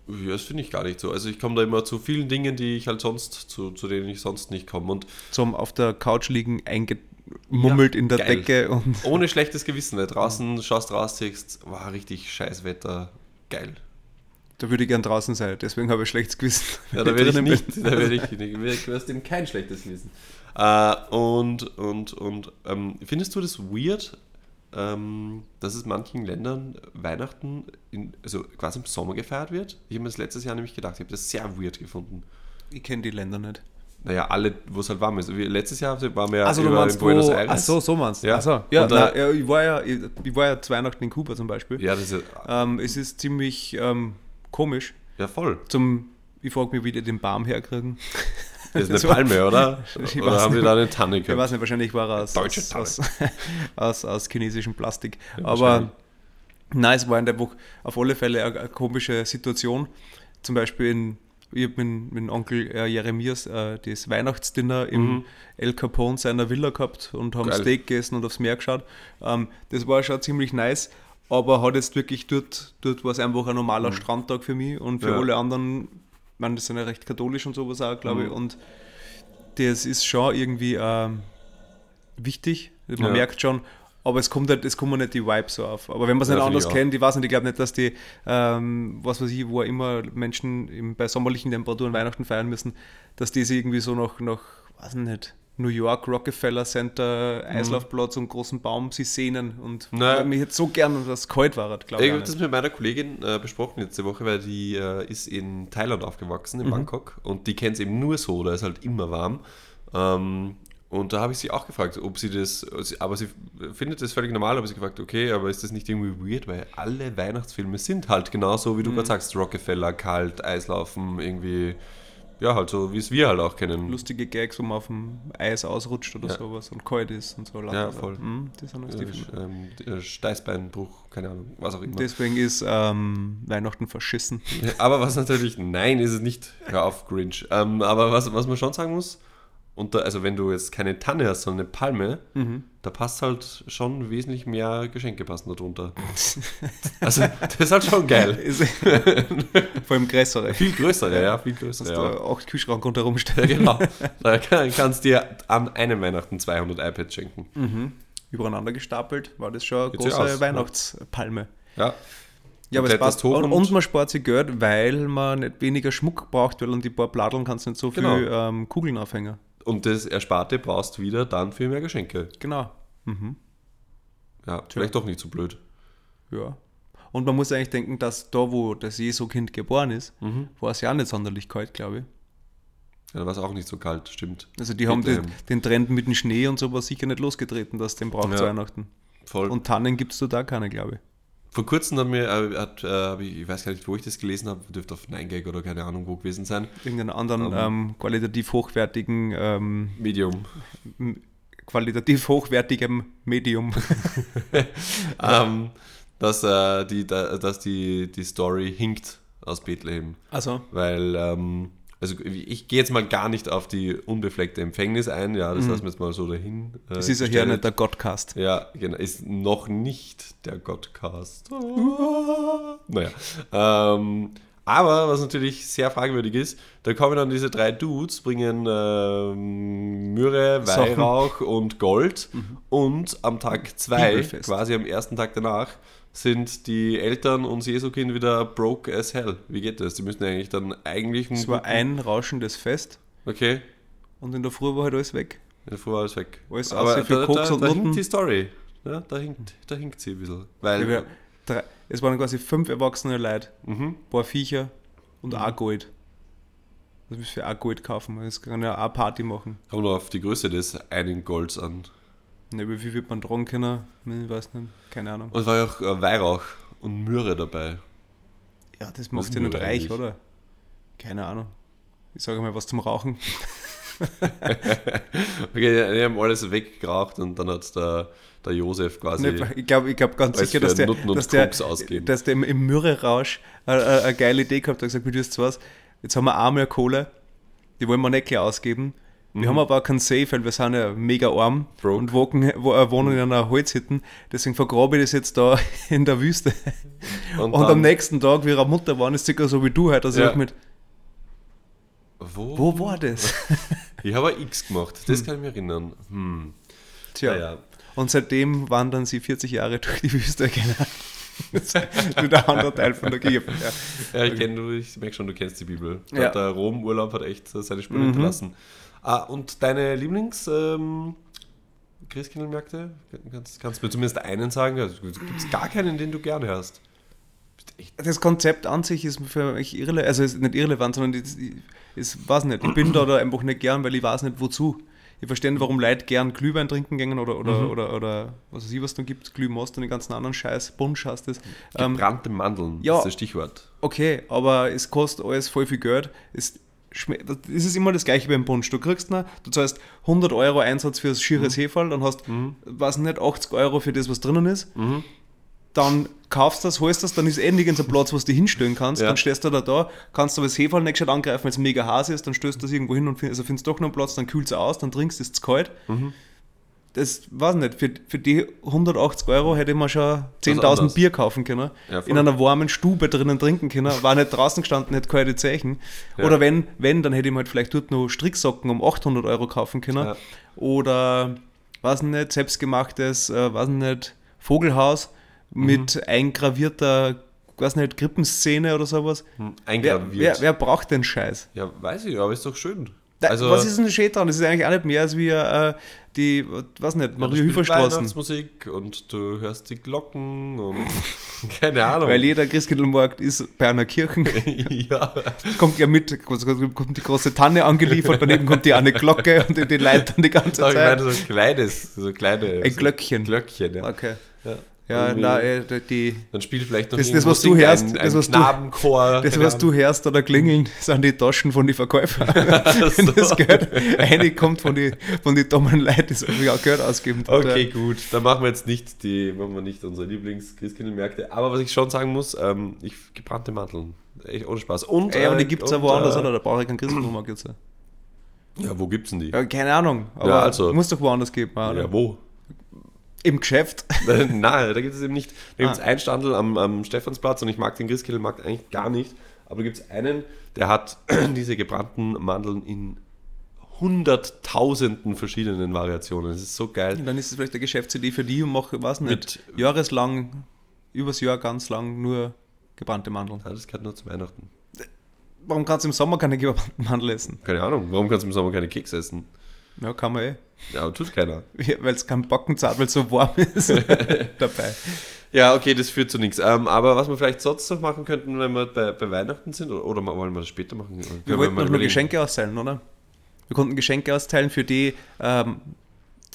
Ja, das finde ich gar nicht so. Also ich komme da immer zu vielen Dingen, die ich halt sonst, zu, zu denen ich sonst nicht komme. Und Zum auf der Couch liegen, eingemummelt Ja, in der geil. Decke und ohne schlechtes Gewissen. Weil draußen schaust raus, siehst, war richtig scheiß Wetter, geil. Da würde ich gern draußen sein, deswegen habe ich schlechtes Gewissen. Ja, da werde ich nicht, da werde ich nicht, du wirst ihm kein schlechtes Gewissen. Äh, und und, und ähm, findest du das weird, ähm, dass es in manchen Ländern Weihnachten in, also quasi im Sommer gefeiert wird? Ich habe mir das letztes Jahr nämlich gedacht, ich habe das sehr weird gefunden. Ich kenne die Länder nicht. Naja, alle, wo es halt warm ist. Letztes Jahr waren wir ja Also in Buenos wo, Aires. ach so, so meinst du. Ja. Ach so. ja, da- na, ja, ich, war ja, ich, ich war ja zu Weihnachten in Kuba zum Beispiel. Ja, das ist ja, Ähm, es ist ziemlich ähm, komisch. ja voll. Zum, ich frage mich, wie die den Baum herkriegen. Das ist eine So. Palme, oder? Ich Oder haben die nicht. da eine Tanne Ich gehabt? weiß nicht, wahrscheinlich war er aus, Deutsche Tanne. aus, aus, aus chinesischem Plastik. Ja, Aber nein, es war in der Woche auf alle Fälle eine, eine komische Situation. Zum Beispiel in, ich habe mit, mit dem Onkel äh, Jeremias äh, das Weihnachtsdinner im Mhm. El Capone seiner Villa gehabt und haben Geil. Steak gegessen und aufs Meer geschaut. Ähm, das war schon ziemlich nice, aber hat jetzt wirklich dort, dort war es einfach ein normaler Strandtag für mich und für Mhm. Ja. alle anderen, ich meine, das sind ja recht katholisch und sowas auch, glaube ich. Mhm. Und das ist schon irgendwie ähm, wichtig. Man Ja. merkt schon, aber es kommt halt, es kommen nicht die Vibes so auf. Aber wenn man es Ja, nicht ich anders kennt, ich weiß nicht, ich glaube nicht, dass die, ähm, was weiß ich, wo immer Menschen im, bei sommerlichen Temperaturen Weihnachten feiern müssen, dass die sich irgendwie so nach, nach weiß ich nicht, New York, Rockefeller Center, Eislaufplatz und großen Baum sie sehnen und Naja. mich jetzt so gern, dass es kalt war, glaube Ich ich. habe das mit meiner Kollegin äh, besprochen letzte Woche, weil die äh, ist in Thailand aufgewachsen, Mhm. in Bangkok. Und die kennt es eben nur so, da ist halt immer warm. Ähm, und da habe ich sie auch gefragt, ob sie das, aber sie findet das völlig normal, aber sie gefragt, okay, aber ist das nicht irgendwie weird, weil alle Weihnachtsfilme sind halt genauso, wie du Mhm. gerade sagst, Rockefeller, kalt, Eislaufen, irgendwie, ja, halt so, wie es wir halt auch kennen. Lustige Gags, wo man auf dem Eis ausrutscht oder Ja. sowas und kalt ist und so. Ja, voll. Mhm, das sind alles die Filme. Ähm, äh, Steißbeinbruch, keine Ahnung, was auch immer. Deswegen ist ähm, Weihnachten verschissen. Aber was natürlich, nein, ist es nicht. Hör auf, Grinch. Ähm, aber was, was man schon sagen muss, und da, also wenn du jetzt keine Tanne hast, sondern eine Palme, Mhm. da passt halt schon wesentlich mehr Geschenke passen darunter. also das ist halt schon geil. Vor allem größere. Viel größere, ja, viel größere. Ja. acht Kühlschrank rundherum Ja, stehen. genau. Da kann, kannst dir an einem Weihnachten 200 iPads schenken. Mhm. Übereinander gestapelt war das schon eine Geht große aus. Weihnachtspalme. Ja. Ja, aber es passt. Und, und- und man spart sich Geld, weil man nicht weniger Schmuck braucht, weil an die paar Pladeln kannst du nicht so viel Genau. ähm, Kugeln aufhängen. Und das Ersparte brauchst wieder dann für mehr Geschenke. Genau. Mhm. Ja, vielleicht doch nicht so blöd. Ja. Und man muss eigentlich denken, dass da, wo das Jesu-Kind geboren ist, Mhm. war es ja auch nicht sonderlich kalt, glaube ich. Ja, da war es auch nicht so kalt, stimmt. Also die haben den, Bethlehem. den Trend mit dem Schnee und sowas sicher nicht losgetreten, dass den braucht Ja. zu Weihnachten. Voll. Und Tannen gibt es da keine, glaube ich. Vor kurzem hat mir, äh, hat, äh, ich, weiß gar nicht, wo ich das gelesen habe, dürfte auf 9gag oder keine Ahnung wo gewesen sein. Irgendeinen anderen Ähm. ähm, qualitativ hochwertigen, ähm, Medium. qualitativ hochwertigem Medium. ähm, dass äh, die, da, dass die, die Story hinkt aus Bethlehem. Also, Weil, ähm, also ich gehe jetzt mal gar nicht auf die unbefleckte Empfängnis ein, ja, das lassen wir jetzt mal so dahin. Äh, es ist ja hier nicht der Godcast. Ja, genau, ist noch nicht der Godcast. naja. Ähm, Aber was natürlich sehr fragwürdig ist, da kommen dann diese drei Dudes, bringen ähm, Myrrhe. Weihrauch und Gold. Und am Tag zwei, quasi am ersten Tag danach, sind die Eltern und Jesukind wieder broke as hell. Wie geht das? Die müssen eigentlich dann eigentlich... Es war ein rauschendes Fest Okay, und in der Früh war halt alles weg. in der Früh war alles weg. Alles Aber da, Koks da, und da hinkt die Story. Ja, da, hinkt, da hinkt sie ein bisschen. Weil, Ja, drei, es waren quasi fünf erwachsene Leute, mhm. ein paar Viecher und auch Gold. Das müssen wir auch Gold kaufen. Das kann ja auch Party machen. kommt auf die Größe des einen Golds an. Ne, wie viel wird man tragen können? Ich weiß nicht. Keine Ahnung. Und es war ja auch äh, Weihrauch und Myrrhe dabei. Ja, das macht ja nicht reich, eigentlich? oder? Keine Ahnung. Ich sage mal was zum Rauchen. Okay, die haben alles weggeraucht und dann hat der, der Josef quasi. Ich glaube ich glaub ganz sicher, dass der, dass der, dass der im, im Myrrhe-Rausch äh, äh, eine geile Idee gehabt hat. Er hat gesagt, wie du was, jetzt haben wir mehr Kohle, die wollen wir nicht gleich ausgeben. Wir haben aber auch keinen Safe, weil wir sind ja mega arm Mhm. Broke. und wohnen, wo, äh, wohnen in einer Holzhütte. Deswegen vergrabe ich das jetzt da in der Wüste. Und, Und, am nächsten Tag, wie ihre Mutter war, ist circa so wie du heute. Also Ja. ich mit, Wo? wo war das? Ich habe ein X gemacht, das kann ich mich erinnern. Hm. Tja. Ja, ja. Und seitdem wandern sie 40 Jahre durch die Wüste. Genau. Das ist nur der andere Teil von der Kirche. Ja. Ja, ich kenne du, ich merke schon, du kennst die Bibel. Ja. Der Rom-Urlaub hat echt seine Spuren Mhm. hinterlassen. Ah, und deine Lieblings ähm, Christkindlmärkte? Kannst, kannst du mir zumindest einen sagen? Also, Gibt es gar keinen, den du gerne hast? Das Konzept an sich ist für mich irrelevant, also ist nicht irrelevant, sondern ich weiß nicht, ich bin da, da einfach nicht gern, weil ich weiß nicht wozu. Ich verstehe nicht, warum Leute gern Glühwein trinken gehen oder, oder, Mhm. oder, oder was weiß ich, was da gibt, Glühmost und den ganzen anderen Scheiß, Bunsch heißt das. Ähm, gebrannte Mandeln, ja. das ist das Stichwort. okay, aber es kostet alles voll viel Geld. Es, das ist immer das gleiche beim Punsch. Du kriegst ne, du zahlst 100 Euro Einsatz für das schieres Heferl, dann hast, weiß nicht, 80 Euro für das, was drinnen ist. Dann kaufst du das, holst das, dann ist eh nirgends ein Platz, wo du hinstellen kannst. Ja. Dann stehst du da da, kannst aber das Heferl nicht gescheit angreifen, wenn es mega heiß ist, dann stößt du das irgendwo hin und find, also findest doch noch einen Platz, dann kühlst du aus, dann trinkst du es kalt. Das weiß nicht, für, für die 180 Euro hätte man schon 10.000 anderes. Bier kaufen können, Ja, in einer warmen Stube drinnen trinken können, war nicht draußen gestanden, hätte keine Zeichen. Ja. Oder wenn, wenn, dann hätte ich mir halt vielleicht dort noch Stricksocken um 800 Euro kaufen können. Ja. Oder, weiß nicht, selbstgemachtes, äh, weiß nicht, Vogelhaus Mhm. mit eingravierter, weiß nicht, Krippenszene oder sowas. Hm, Wer, Eingraviert. wer, wer braucht den Scheiß? Ja, weiß ich, aber ist doch schön. Da, Also- was ist denn schön dran? Das ist eigentlich auch nicht mehr als wie äh, die, weiß nicht, Ja, Maria Hilferstraßen. Weihnachtsmusik und du hörst die Glocken und keine Ahnung. Weil jeder Christkindlmarkt ist bei einer Kirche. ja. kommt ja mit, kommt die große Tanne angeliefert, daneben kommt die eine Glocke und die, dann die ganze Aber ich meine, Zeit. so ein kleines, so kleine. Ein so Glöckchen. Glöckchen, ja. Okay. ja. Ja, na, äh, die, Dann spielt vielleicht noch Das- das, was du hörst, ein, das, ein was du- Knabenchor. das, keine was du hörst oder klingeln, sind die Taschen von den Verkäufern. so. Das Geld reinkommt von den von die dummen Leuten, die so viel Geld ausgeben. Okay, gut. Dann machen wir jetzt nicht die, machen wir nicht unsere Lieblings-Christkindlmärkte. Aber was ich schon sagen muss, ähm, ich gebrannte Mandeln. Echt ohne Spaß. Und, Ey, aber äh, die gibt es ja woanders, äh, oder? Da brauche ich keinen Christkindlmarkt jetzt. Ja, wo gibt's denn die? Ja, keine Ahnung, aber Ja, also. muss doch woanders geben, oder? Ja, wo? Im Geschäft. Nein, da gibt es eben nicht. Da gibt es Ah. einen Standel am, am Stephansplatz und ich mag den Christkindlmarkt eigentlich gar nicht. Aber da gibt es einen, der hat diese gebrannten Mandeln in hunderttausenden verschiedenen Variationen. Das ist so geil. Dann ist es vielleicht eine Geschäftsidee für die und mache, weiß nicht, Mit- jahreslang, übers Jahr ganz lang nur gebrannte Mandeln. Ja, das gehört nur zu Weihnachten. Warum kannst du im Sommer keine gebrannten Mandeln essen? Keine Ahnung, warum kannst du im Sommer keine Keks essen? Ja, kann man eh. Ja, tut keiner. Weil es kein Backen zahlt, weil es so warm ist dabei. Ja, okay, das führt zu nichts. Ähm, aber was wir vielleicht sonst noch machen könnten, wenn wir bei, bei Weihnachten sind, oder, oder wollen wir das später machen? Können Wir wollten noch nur. Geschenke austeilen, oder? Wir konnten Geschenke austeilen für die, ähm,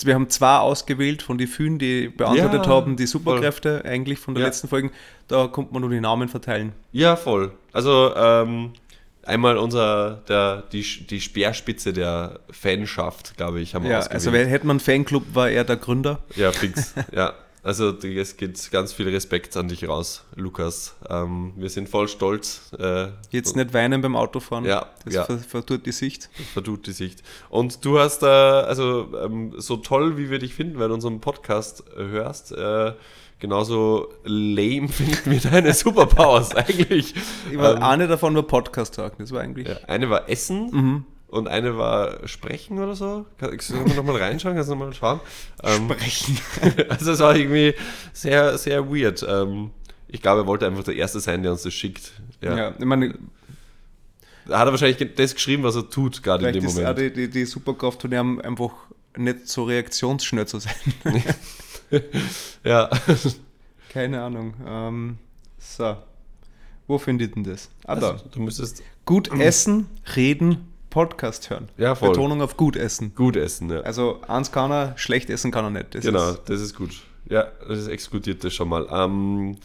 wir haben zwei ausgewählt von den vielen, die beantwortet Ja, haben, die Superkräfte eigentlich von der Ja. letzten Folgen. Da konnte man nur die Namen verteilen. Ja, voll. Also, ähm, einmal unser, der, die, die Speerspitze der Fanschaft, glaube ich, haben wir Ja, ausgewählt. also hätte man einen Fanclub, war er der Gründer. Ja, fix. ja. Also es geht ganz viel Respekt an dich raus, Lukas. Ähm, wir sind voll stolz. Äh, Jetzt nicht weinen beim Autofahren. Ja, Das ja. ver verdurrt die Sicht. verdut die Sicht. Und du hast da, also ähm, so toll, wie wir dich finden, weil du unseren Podcast äh, hörst, äh, genauso lame finden wir deine Superpowers eigentlich. Ich war, Ähm, Eine davon war Podcast talk Das war eigentlich. ja, eine war Essen Mhm. und eine war Sprechen oder so. Kann, können wir nochmal reinschauen? Kannst du nochmal schauen? Ähm, Sprechen. also es war irgendwie sehr, sehr weird. Ähm, ich glaube, er wollte einfach der Erste sein, der uns das schickt. Ja. Ja. ich meine, Da hat er wahrscheinlich das geschrieben, was er tut, gerade in dem ist Moment. die, die, die Superkraft von ihm einfach nicht so reaktionsschnell zu sein. Ja. Keine Ahnung. Ähm, so. Wo findet denn das? Ah, da. Also, du müsstest Gut essen, reden, Podcast hören. Ja, voll. Betonung auf gut essen. gut essen, ja. Also eins kann er, schlecht essen kann er nicht. Das genau, Ist, das ist gut. Ja, das ist exkludiert das schon mal. Ähm,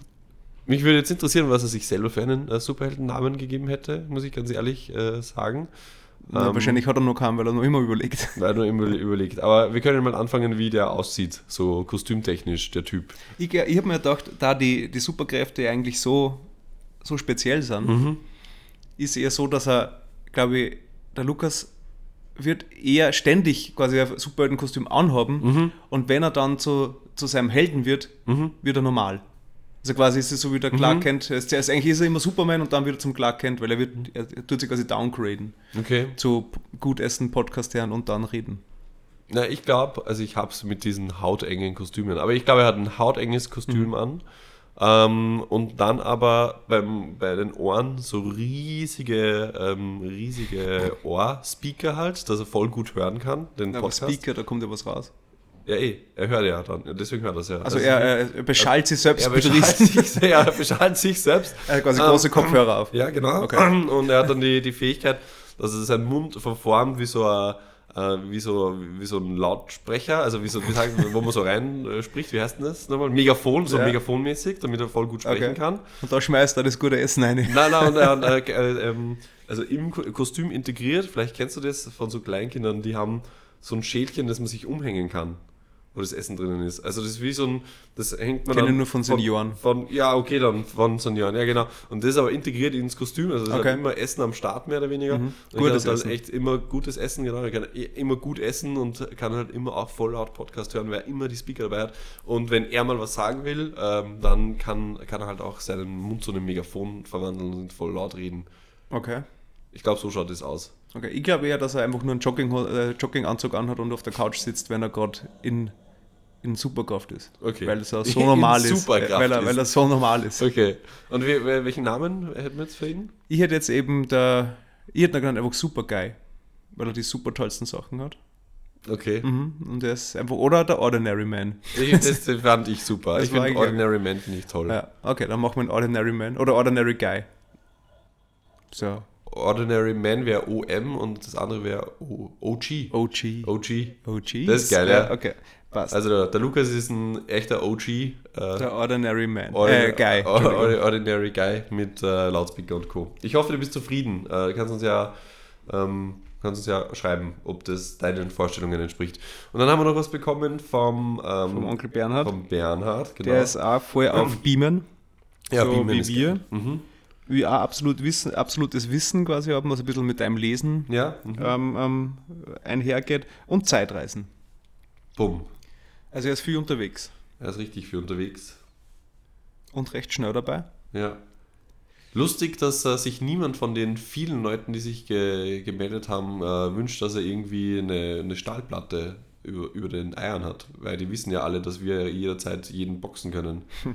mich würde jetzt interessieren, was er sich selber für einen äh, Superheldennamen gegeben hätte, muss ich ganz ehrlich äh, sagen. Na, Ähm, wahrscheinlich hat er noch keinen, weil er noch immer überlegt. Weil nur immer überlegt. Aber wir können mal anfangen, wie der aussieht, so kostümtechnisch, der Typ. Ich, ich habe mir gedacht, da die, die Superkräfte eigentlich so, so speziell sind, Mhm. ist eher so, dass er, glaube ich, der Lukas wird eher ständig quasi ein Superheldenkostüm anhaben Mhm. und wenn er dann zu, zu seinem Helden wird, wird er normal. Also quasi ist es so wie der Clark Mhm. Kent. Er ist, er ist, eigentlich ist er immer Superman und dann wieder zum Clark Kent, weil er wird, er, er tut sich quasi downgraden Okay. zu gut essen, Podcast hören und dann reden. Na, ich glaube, also ich habe es mit diesen hautengen Kostümen, aber ich glaube, er hat ein hautenges Kostüm an. Ähm, und dann aber beim, bei den Ohren so riesige, ähm, riesige Ohrspeaker halt, dass er voll gut hören kann, den Aber Podcast. Speaker, da kommt ja was raus. Ja, eh, er hört ja dann, deswegen hört er es ja. Also er, er beschallt sich selbst er beschallt sich, ja, er beschallt sich selbst. er hat quasi Ähm, große Kopfhörer auf. Ja, genau. Okay. Und er hat dann die, die Fähigkeit, dass er seinen Mund verformt wie so ein, äh, wie so, wie so ein Lautsprecher, also wie so, wie sagen, wo man so rein äh, spricht, wie heißt denn das nochmal? Megafon, so Ja. megafonmäßig, damit er voll gut sprechen Okay. kann. Und da schmeißt er das gute Essen rein. Nein, nein, und er äh, äh, ähm, also im Ko- Kostüm integriert, vielleicht kennst du das von so Kleinkindern, die haben so ein Schälchen, das man sich umhängen kann, wo das Essen drinnen ist. Also das ist wie so ein, das hängt man Kenne nur von Senioren. Von, ja, okay, dann von Senioren, ja genau. Und das ist aber integriert ins Kostüm, also das Okay. hat immer Essen am Start mehr oder weniger. Mhm. Gutes ich kann Essen. echt immer gutes Essen, genau. Ich kann immer gut essen und kann halt immer auch voll laut Podcast hören, weil er immer die Speaker dabei hat. Und wenn er mal was sagen will, ähm, dann kann, kann er halt auch seinen Mund zu einem Megafon verwandeln und voll laut reden. Okay. Ich glaube, so schaut das aus. Okay, ich glaube eher, dass er einfach nur einen Jogging, äh, Jogginganzug anhat und auf der Couch sitzt, wenn er gerade in, in Superkraft ist. Okay. Weil es so In normal ist. Superkraft Weil er, ist. weil er so normal ist. Okay. Und wie, wel- welchen Namen hätten wir jetzt für ihn? Ich hätte jetzt eben der, ich hätte ihn genannt einfach Super Guy, weil er die super tollsten Sachen hat. Okay. Mhm. Und er ist einfach, oder der Ordinary Man. Ich, das fand ich super. Das ich finde Ordinary Man finde ich toll. Ja, okay, dann machen wir einen Ordinary Man oder Ordinary Guy. So, Ordinary Man wäre OM und das andere wäre OG. OG. OG. OG. Das ist geil, ja. Okay, passt. Also der, der Lukas ist ein echter OG. Äh, der Ordinary Man. Ordinary, äh, Guy. Or- Entschuldigung. Or- Ordinary Guy mit äh, Lautspeaker und Co. Ich hoffe, du bist zufrieden. Äh, du kannst uns ja ähm, kannst uns ja schreiben, ob das deinen Vorstellungen entspricht. Und dann haben wir noch was bekommen vom, ähm, Vom Onkel Bernhard. vom Bernhard. Genau. Der ist auch voll auf Beamen. ja, so Beamen wie ist wir. Mhm. Wie auch absolut Wissen, absolutes Wissen quasi haben, was ein bisschen mit deinem Lesen Ja, mhm. ähm, ähm, einhergeht. Und Zeitreisen. bumm. Also er ist viel unterwegs Er ist richtig viel unterwegs. und recht schnell dabei. Ja. Lustig, dass äh, sich niemand von den vielen Leuten, die sich ge gemeldet haben, äh, wünscht, dass er irgendwie eine, eine Stahlplatte über, über den Eiern hat. Weil die wissen ja alle, dass wir jederzeit jeden boxen können.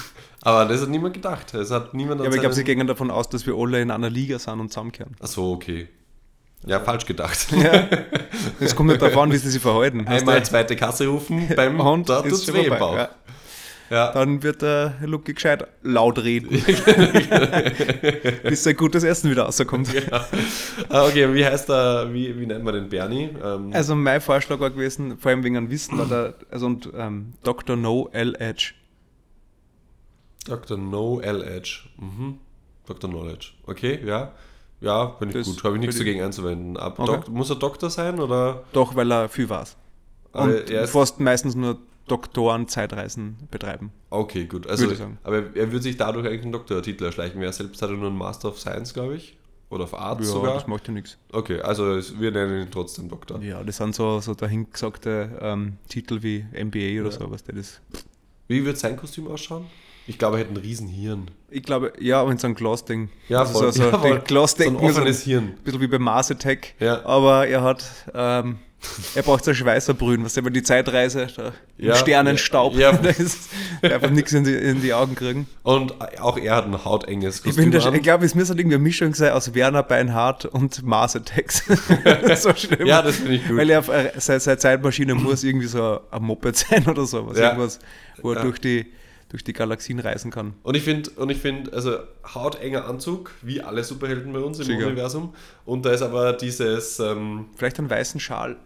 Aber das hat niemand gedacht. Es hat niemand Ja, aber ich glaube, sie gehen davon aus, dass wir alle in einer Liga sind und zusammenkehren. Ach so, okay. Ja, falsch gedacht. Ja. Es kommt nicht darauf an, wie sie sich verhalten. Einmal zweite Kasse rufen beim Und da schon weh im Bauch. ja. Ja. Dann wird der Lucky gescheit laut reden. bis sein gutes Essen wieder rauskommt. ja. Ah, Okay, wie heißt er, wie, wie nennt man den Bernie? Ähm, Also mein Vorschlag war gewesen, vor allem wegen einem Wissen, war der, also und ähm, Dr. No L. Edge. Dr. No L Edge. Mhm. Dr. Knowledge. Okay, ja. Ja, bin ich Das gut. Habe ich nichts würde ich- dagegen einzuwenden. Ab, Okay. Dok muss er Doktor sein oder? Doch, weil er viel weiß. Aber Und er ist- fast meistens nur Doktoren Zeitreisen betreiben. Okay, gut. Also, aber er würde sich dadurch eigentlich einen Doktortitel erschleichen. Er selbst hat nur einen Master of Science, glaube ich. Oder of Arts Ja, sogar. das macht ja nichts. Okay, also wir nennen ihn trotzdem Doktor. Ja, das sind so, so dahingesagte ähm, Titel wie MBA oder Ja. so, was der das. Wie wird sein Kostüm ausschauen? Ich glaube, er hätte ein Riesenhirn. Ich glaube, ja, aber in so einem Glasding. Ja, also voll. so, so Ja, so ein so ein offenes Hirn. bisschen wie beim Mars Attack. Ja. Aber er hat, ähm, er braucht so Schweißerbrühen, was immer die Zeitreise, da im Ja, Sternenstaub, ja, ja. da ist einfach nichts in die, in die Augen kriegen. Und auch er hat ein hautenges Ich, Kostüm bin an. ich glaube, es müsste irgendwie eine Mischung sein aus Werner Beinhardt und Mars Attacks. so schlimm. Ja, das finde ich gut. Weil er, äh, seine, seine Zeitmaschine muss irgendwie so ein Moped sein oder sowas. Ja. Irgendwas, wo er durch, die, durch die Galaxien reisen kann. Und ich finde, und ich finde, also hautenger Anzug, wie alle Superhelden bei uns im Sicher. Universum. Und da ist aber dieses ähm, Vielleicht einen weißen Schal.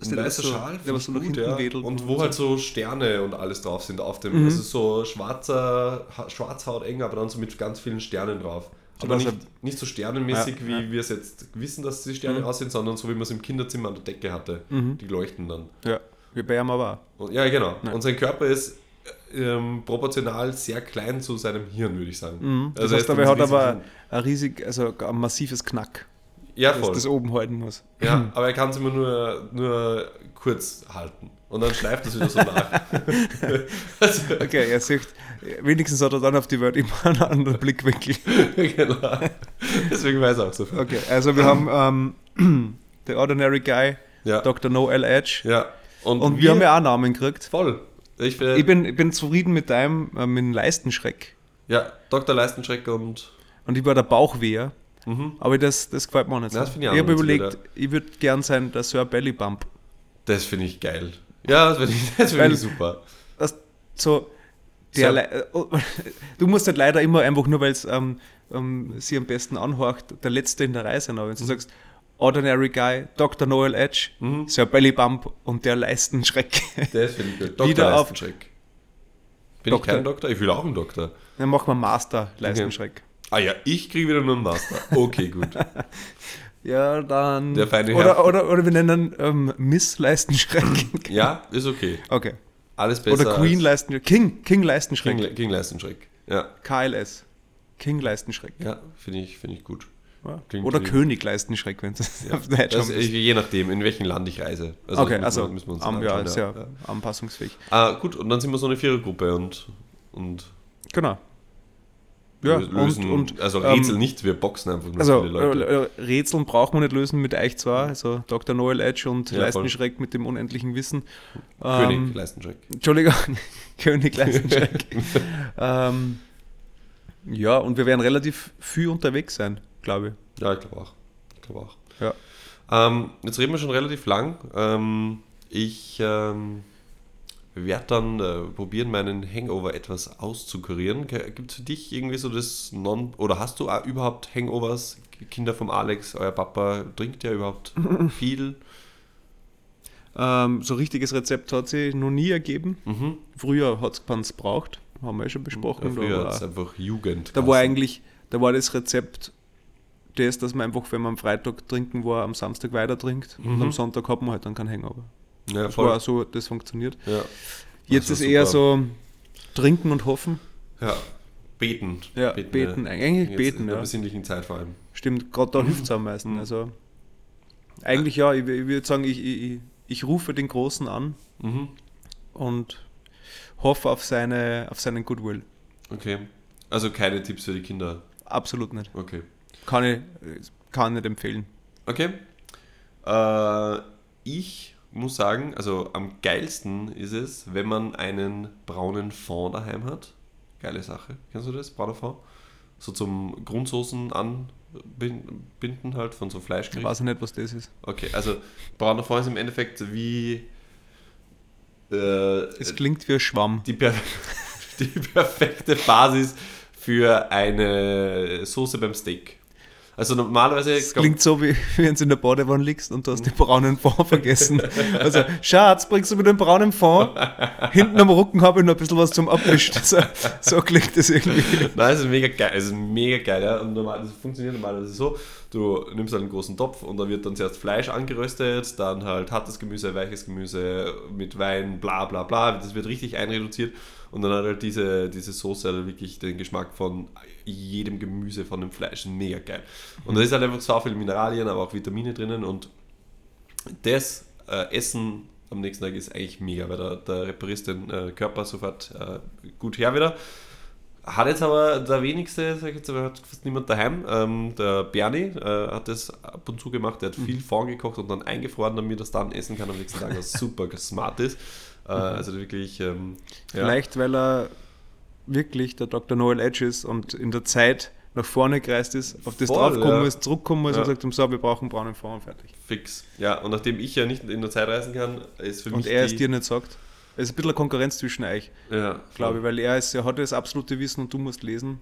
ein weißer so, Schal, der was so gut, ja. wedelt. Und wo halt so Sterne und alles drauf sind auf dem. Mhm. Also so schwarzer, ha- schwarzhautenger, aber dann so mit ganz vielen Sternen drauf. Aber nicht, nicht so sternenmäßig, Ja, wie ja. wir es jetzt wissen, dass die Sterne Mhm. aussehen, sondern so wie man es im Kinderzimmer an der Decke hatte. Mhm. Die leuchten dann. Ja, wie bei ihm aber. Und, ja, genau. Ja. Und sein Körper ist ähm, proportional sehr klein zu seinem Hirn, würde ich sagen. Mhm. Das Also er heißt aber, er hat aber ein riesig, also ein massives Knack, Ja, dass voll. das oben halten muss. Ja, aber er kann es immer nur, nur kurz halten. Und dann schleift es wieder so nach. also, Okay, er sieht, wenigstens hat er dann auf die Welt immer einen anderen Blickwinkel. genau. Deswegen weiß er auch so viel. Okay, also wir haben ähm, The Ordinary Guy, Ja. Dr. Noel Edge ja. Und, und wir haben ja auch Namen gekriegt. voll. Ich, äh, Ich bin, ich bin zufrieden mit deinem, äh, mit dem Leistenschreck. ja, Dr. Leistenschreck und. Und ich war der Bauchwehr, Mhm. aber das, das gefällt mir auch nicht. Ja, ich ich habe überlegt, wieder. ich würde gern sein der Sir Bellybump. Das finde ich geil. Ja, das finde ich, das find ich super. Das, so, der oh, du musst halt leider immer einfach nur, weil es ähm, ähm, sie am besten anhorcht, der Letzte in der Reihe sein. Aber wenn du sagst, Ordinary Guy, Dr. Noel Edge, Mhm. Sir Bellybump und der Leistenschreck. Das finde ich gut. Dr. Wieder auf- Leistenschreck. Bin Doktor. ich kein Doktor? Ich will auch einen Doktor. Dann machen wir Master Leistenschreck. Ah ja, ich kriege wieder nur einen Master. Okay, gut. Ja, dann. Der feine Herr. oder, oder, oder wir nennen ähm, Miss Leistenschreck. Ja, ist okay. Okay. Alles besser. Oder Queen Leistenschreck. King, King Leistenschreck. King, King Leistenschreck. Ja, KLS. King Leistenschreck. ja finde ich, find ich gut. Ja. Klingt Oder König Leistenschreck, wenn es Ja. auf haben äh, willst. je nachdem, in welchem Land ich reise. Okay, müssen also müssen wir uns dann ja, ist ja, anpassungsfähig. Ah, gut, und dann sind wir so eine Vierergruppe und, und Genau. Ja, lö- lösen, und, und also ähm, Rätsel nicht, wir boxen einfach nur Also viele Leute. äh, äh, Rätseln braucht man nicht lösen mit euch zwar, also Dr. Noel Edge und Ja, voll. Leistenschreck mit dem unendlichen Wissen. König Ähm, Leistenschreck. Entschuldigung, König Leistenschreck. ähm, ja, und wir werden relativ viel unterwegs sein, glaube ich. Ja, ich glaube auch. Ich glaube auch. Ja. Ähm, jetzt reden wir schon relativ lang. Ähm, ich ähm, werde dann äh, probieren, meinen Hangover etwas auszukurieren. Gibt es für dich irgendwie so das Non- oder hast du auch überhaupt Hangovers? Kinder vom Alex, euer Papa, trinkt ja überhaupt viel? Ähm, so richtiges Rezept hat sich noch nie ergeben. Mhm. Früher hat es keins braucht, haben wir ja schon Ja, besprochen. früher da, hat es einfach Jugend. da war eigentlich, da war das Rezept das, dass man einfach, wenn man am Freitag trinken war, am Samstag weiter trinkt und Mhm. am Sonntag hat man halt dann keinen Hangover. ja, Das voll. war so, das funktioniert. Ja. Jetzt Das ist war eher super. so trinken und hoffen. ja. Beten. Ja, beten, eigentlich Jetzt beten, In der ja. besinnlichen Zeit vor allem. Stimmt, gerade da hilft es am meisten. Mhm. Also eigentlich ja, ich, ich würde sagen, ich, ich, ich rufe den Großen an Mhm. und hoffe auf, seine, auf seinen Goodwill. Okay. Also keine Tipps für die Kinder. Absolut nicht. Okay. Kann ich kann nicht empfehlen. Okay. Äh, ich muss sagen, also am geilsten ist es, wenn man einen braunen Fond daheim hat. Geile Sache. Kennst du das? Brauner Fond? So zum Grundsoßen anbinden halt von so Ich Fleischgerichten. weiß nicht, was das ist. Okay, also brauner Fond ist im Endeffekt wie äh, Es klingt wie ein Schwamm. die, per die perfekte Basis für eine Soße beim Steak. Also normalerweise Es klingt so, wie wie wenn du in der Badewanne liegst und du hast den braunen Fond vergessen. Also, Schatz, bringst du mir den braunen Fond? Hinten am Rücken habe ich noch ein bisschen was zum Abwischen. So, so klingt das irgendwie. Nein, es ist mega geil. Es ist mega geil, ja. Und normal, das funktioniert normalerweise so. Du nimmst halt einen großen Topf und da wird dann zuerst Fleisch angeröstet, dann halt hartes Gemüse, weiches Gemüse mit Wein, bla bla bla. Das wird richtig einreduziert und dann hat halt diese, diese Soße halt wirklich den Geschmack von jedem Gemüse, von dem Fleisch. Mega geil. Und da ist halt einfach so viel Mineralien, aber auch Vitamine drinnen und das äh, Essen am nächsten Tag ist eigentlich mega, weil da, da reparierst den äh, Körper sofort äh, gut her wieder. Hat jetzt aber der wenigste, sag ich jetzt, aber hat fast niemand daheim. Ähm, der Bernie äh, hat das ab und zu gemacht, der hat viel vorgekocht und dann eingefroren, damit er es dann essen kann am nächsten Tag, was super smart ist. Äh, also wirklich, ähm, ja. Vielleicht, weil er wirklich der Dr. Noel Edge ist und in der Zeit nach vorne gereist ist, auf das Voll, draufgekommen ja. ist, zurückgekommen ist Ja. und haben, so, wir brauchen braunen und fertig. fix. Ja, und nachdem ich ja nicht in der Zeit reisen kann, ist für Und mich er die, es dir nicht sagt. Es ist ein bisschen eine Konkurrenz zwischen euch, ja, glaube ich, weil er, ist, er hat das absolute Wissen und du musst lesen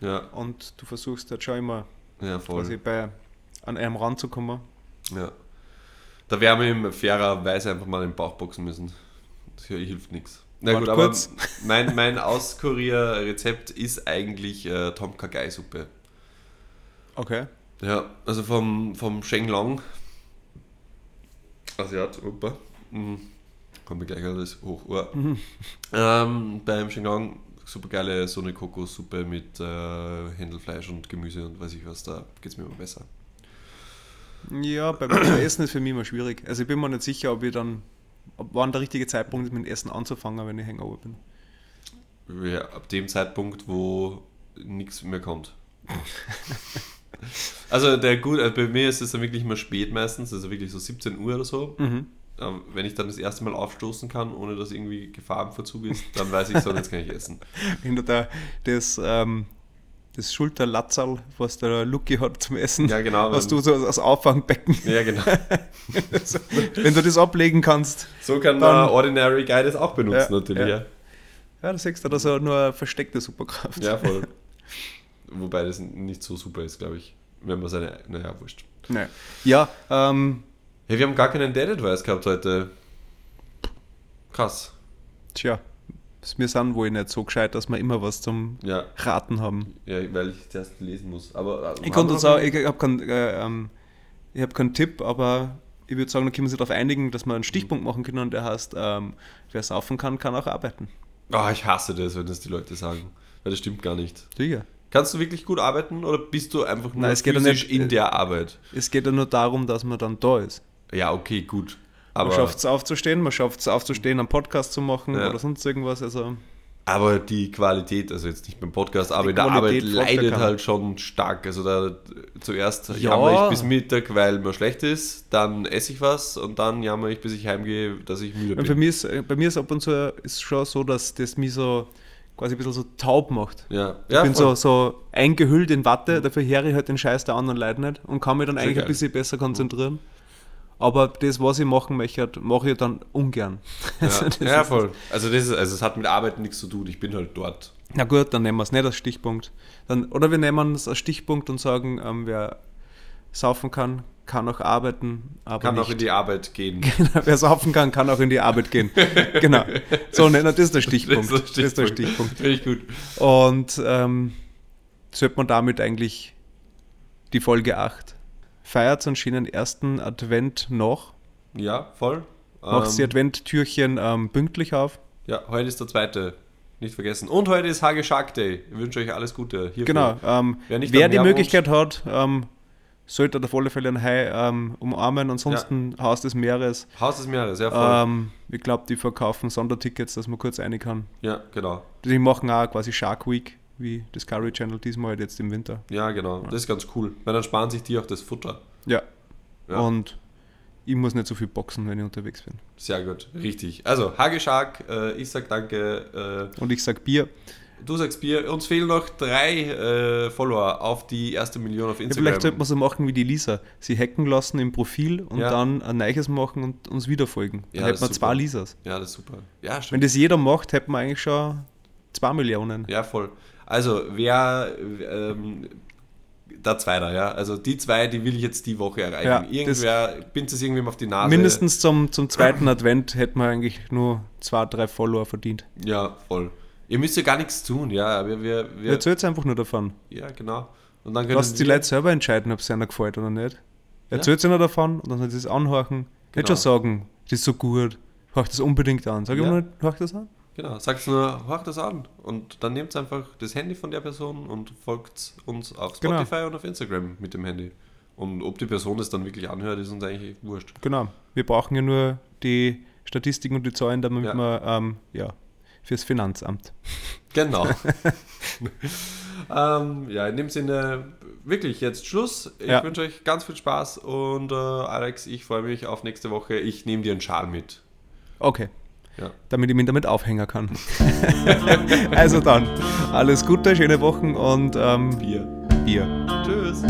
Ja, und du versuchst halt schon immer ja, voll. quasi bei, an einem ranzukommen. Ja. Da wären wir ihm fairerweise einfach mal den Bauch boxen müssen. Hier hilft nichts. Na Warte gut, aber kurz. mein, mein Auskurier-Rezept ist eigentlich äh, Tom Kagai-Suppe. Okay. Ja, also vom, vom Sheng Long. Asiat, opa. Mhm. Kommt mir gleich alles hoch. Oh. Ähm, beim Sheng Long super geile so eine Kokossuppe mit äh, Händelfleisch und Gemüse und weiß ich was, da geht es mir immer besser. Ja, beim Essen ist für mich immer schwierig. Also ich bin mir nicht sicher, ob ich dann, wann der richtige Zeitpunkt ist, mit dem Essen anzufangen, wenn ich Hangover bin. Ja, ab dem Zeitpunkt, wo nichts mehr kommt. also der gut, also bei mir ist es dann wirklich immer spät meistens, also wirklich so 17 Uhr oder so. Mhm. Ähm, Wenn ich dann das erste Mal aufstoßen kann, ohne dass irgendwie Gefahr im Verzug ist, dann weiß ich so, jetzt kann ich essen. Wenn du da das, ähm, das Schulterlatzerl, was der Lucky hat zum Essen, Ja, genau. was du so als Auffangbecken, Ja, genau. also, wenn du das ablegen kannst, So kann Dann- man Ordinary Guy das auch benutzen Ja, natürlich. ja. Ja, ja, da siehst du, da so nur eine versteckte Superkraft. ja voll. Wobei das nicht so super ist, glaube ich. Wenn man seine, naja, wurscht. Nee. Ja, ähm, Hey, wir haben gar keinen Dead Advice gehabt heute. Krass. tja, wir sind wohl nicht so gescheit, dass wir immer was zum Ja, Raten haben. ja weil ich zuerst lesen muss. Aber äh, Ich konnte uns auch, ich habe keinen äh, ähm, ich hab keinen Tipp, aber ich würde sagen, da können wir uns darauf einigen, dass wir einen Stichpunkt machen können, der heißt, ähm, wer saufen kann, kann auch arbeiten. Ah, ich hasse das, wenn das die Leute sagen. Weil das stimmt gar nicht. Sicher. Kannst du wirklich gut arbeiten oder bist du einfach nur Nein, es geht ja physisch nicht- in der Arbeit? Es geht ja nur darum, dass man dann da ist. Ja, okay, gut. Man Aber, schafft es aufzustehen, man schafft es aufzustehen, einen Podcast zu machen Ja. oder sonst irgendwas. Also, aber die Qualität, also jetzt nicht beim Podcast, aber Die in der Arbeit Qualität leidet halt schon stark. Also da zuerst Ja. jammer ich bis Mittag, weil mir schlecht ist, dann esse ich was und dann jammer ich, bis ich heimgehe, dass ich müde bin. mich ist, äh, bei mir ist ab und zu ist schon so, dass das mich so quasi ein bisschen so taub macht. Ja, Ich ja bin voll. Mhm. so, so eingehüllt in Watte, dafür höre ich halt den Scheiß der anderen Leute nicht und kann mich dann Sehr eigentlich geil. ein bisschen besser konzentrieren. Aber das, was ich machen möchte, mache ich dann ungern. Also ja, das ja, voll. Also das ist, also es hat mit Arbeit nichts zu tun. Ich bin halt dort. Na gut, dann nehmen wir es nicht als Stichpunkt. Dann, oder wir nehmen es als Stichpunkt und sagen, ähm, wer saufen kann, kann auch arbeiten, aber Kann nicht. auch in die Arbeit gehen. wer saufen kann, kann auch in die Arbeit gehen. genau. So, ne, das ist der Stichpunkt. Das ist der Das ist der Stichpunkt. Stichpunkt. Finde ich gut. Und ähm, sollte man damit eigentlich die Folge 8 feiert anscheinend den ersten Advent noch. Ja, voll. Macht die Ähm, Adventtürchen ähm, pünktlich auf. ja, heute ist der zweite. Nicht vergessen. Und heute ist Hage Shark Day. Ich wünsche euch alles Gute. Hierfür. Genau. Ähm, Wer wer die Möglichkeit hat, ähm, sollte auf alle Fälle ein Hai ähm, umarmen. Ansonsten Haus des Meeres. Haus des Meeres, ja, voll. Ähm, ich glaube, die verkaufen Sondertickets, dass man kurz rein kann. ja, genau. Die machen auch quasi Shark Week, wie Discovery Channel diesmal halt jetzt im Winter. Ja, genau. Das ist ganz cool. Weil dann sparen sich die auch das Futter. Ja. Ja. Und ich muss nicht so viel boxen, wenn ich unterwegs bin. Sehr gut. Richtig. Also, Hage Shark, äh, ich sag danke. Äh, Und ich sag Bier. du sagst Bier. Uns fehlen noch drei äh, Follower auf die erste Million auf Ja, Instagram. vielleicht sollte man so machen wie die Lisa. Sie hacken lassen im Profil und Ja. dann ein neues machen und uns wieder folgen. Dann Ja, hätten wir ist zwei super. Lisas. ja, das ist super. Ja, Wenn stimmt. das jeder macht, hätten wir eigentlich schon zwei Millionen. Ja, voll. Also, wer. Ähm, der Zweiter, ja. Also die zwei, die will ich jetzt die Woche erreichen. Ja, Irgendwer bindet es irgendwem auf die Nase. Mindestens zum, zum zweiten Advent hätten wir eigentlich nur zwei, drei Follower verdient. Ja, voll. Ihr müsst ja gar nichts tun, ja. Wir, wir, Wir erzählt einfach nur davon. ja, genau. Und dann können Lasst die Leute selber entscheiden, ob es einer gefällt oder nicht. Erzählt ihnen davon und dann sollen sie es anhorchen. Genau. Nicht schon sagen, das ist so gut, hör das unbedingt an. Sag Ja. immer, hör das an. Genau, sagt nur, hört das an. Und dann nehmt einfach das Handy von der Person und folgt uns auf Genau. Spotify und auf Instagram mit dem Handy. Und ob die Person es dann wirklich anhört, ist uns eigentlich wurscht. Genau. Wir brauchen ja nur die Statistiken und die Zahlen, damit Ja. wir ähm, ja, fürs Finanzamt. Genau. ähm, ja, in dem Sinne, wirklich jetzt Schluss. Ich Ja. wünsche euch ganz viel Spaß und äh, Alex, ich freue mich auf nächste Woche. Ich nehme dir einen Schal mit. Okay. Ja. Damit ich mich damit aufhängen kann. also dann, alles Gute, schöne Wochen und ähm, Bier. Bier. Tschüss.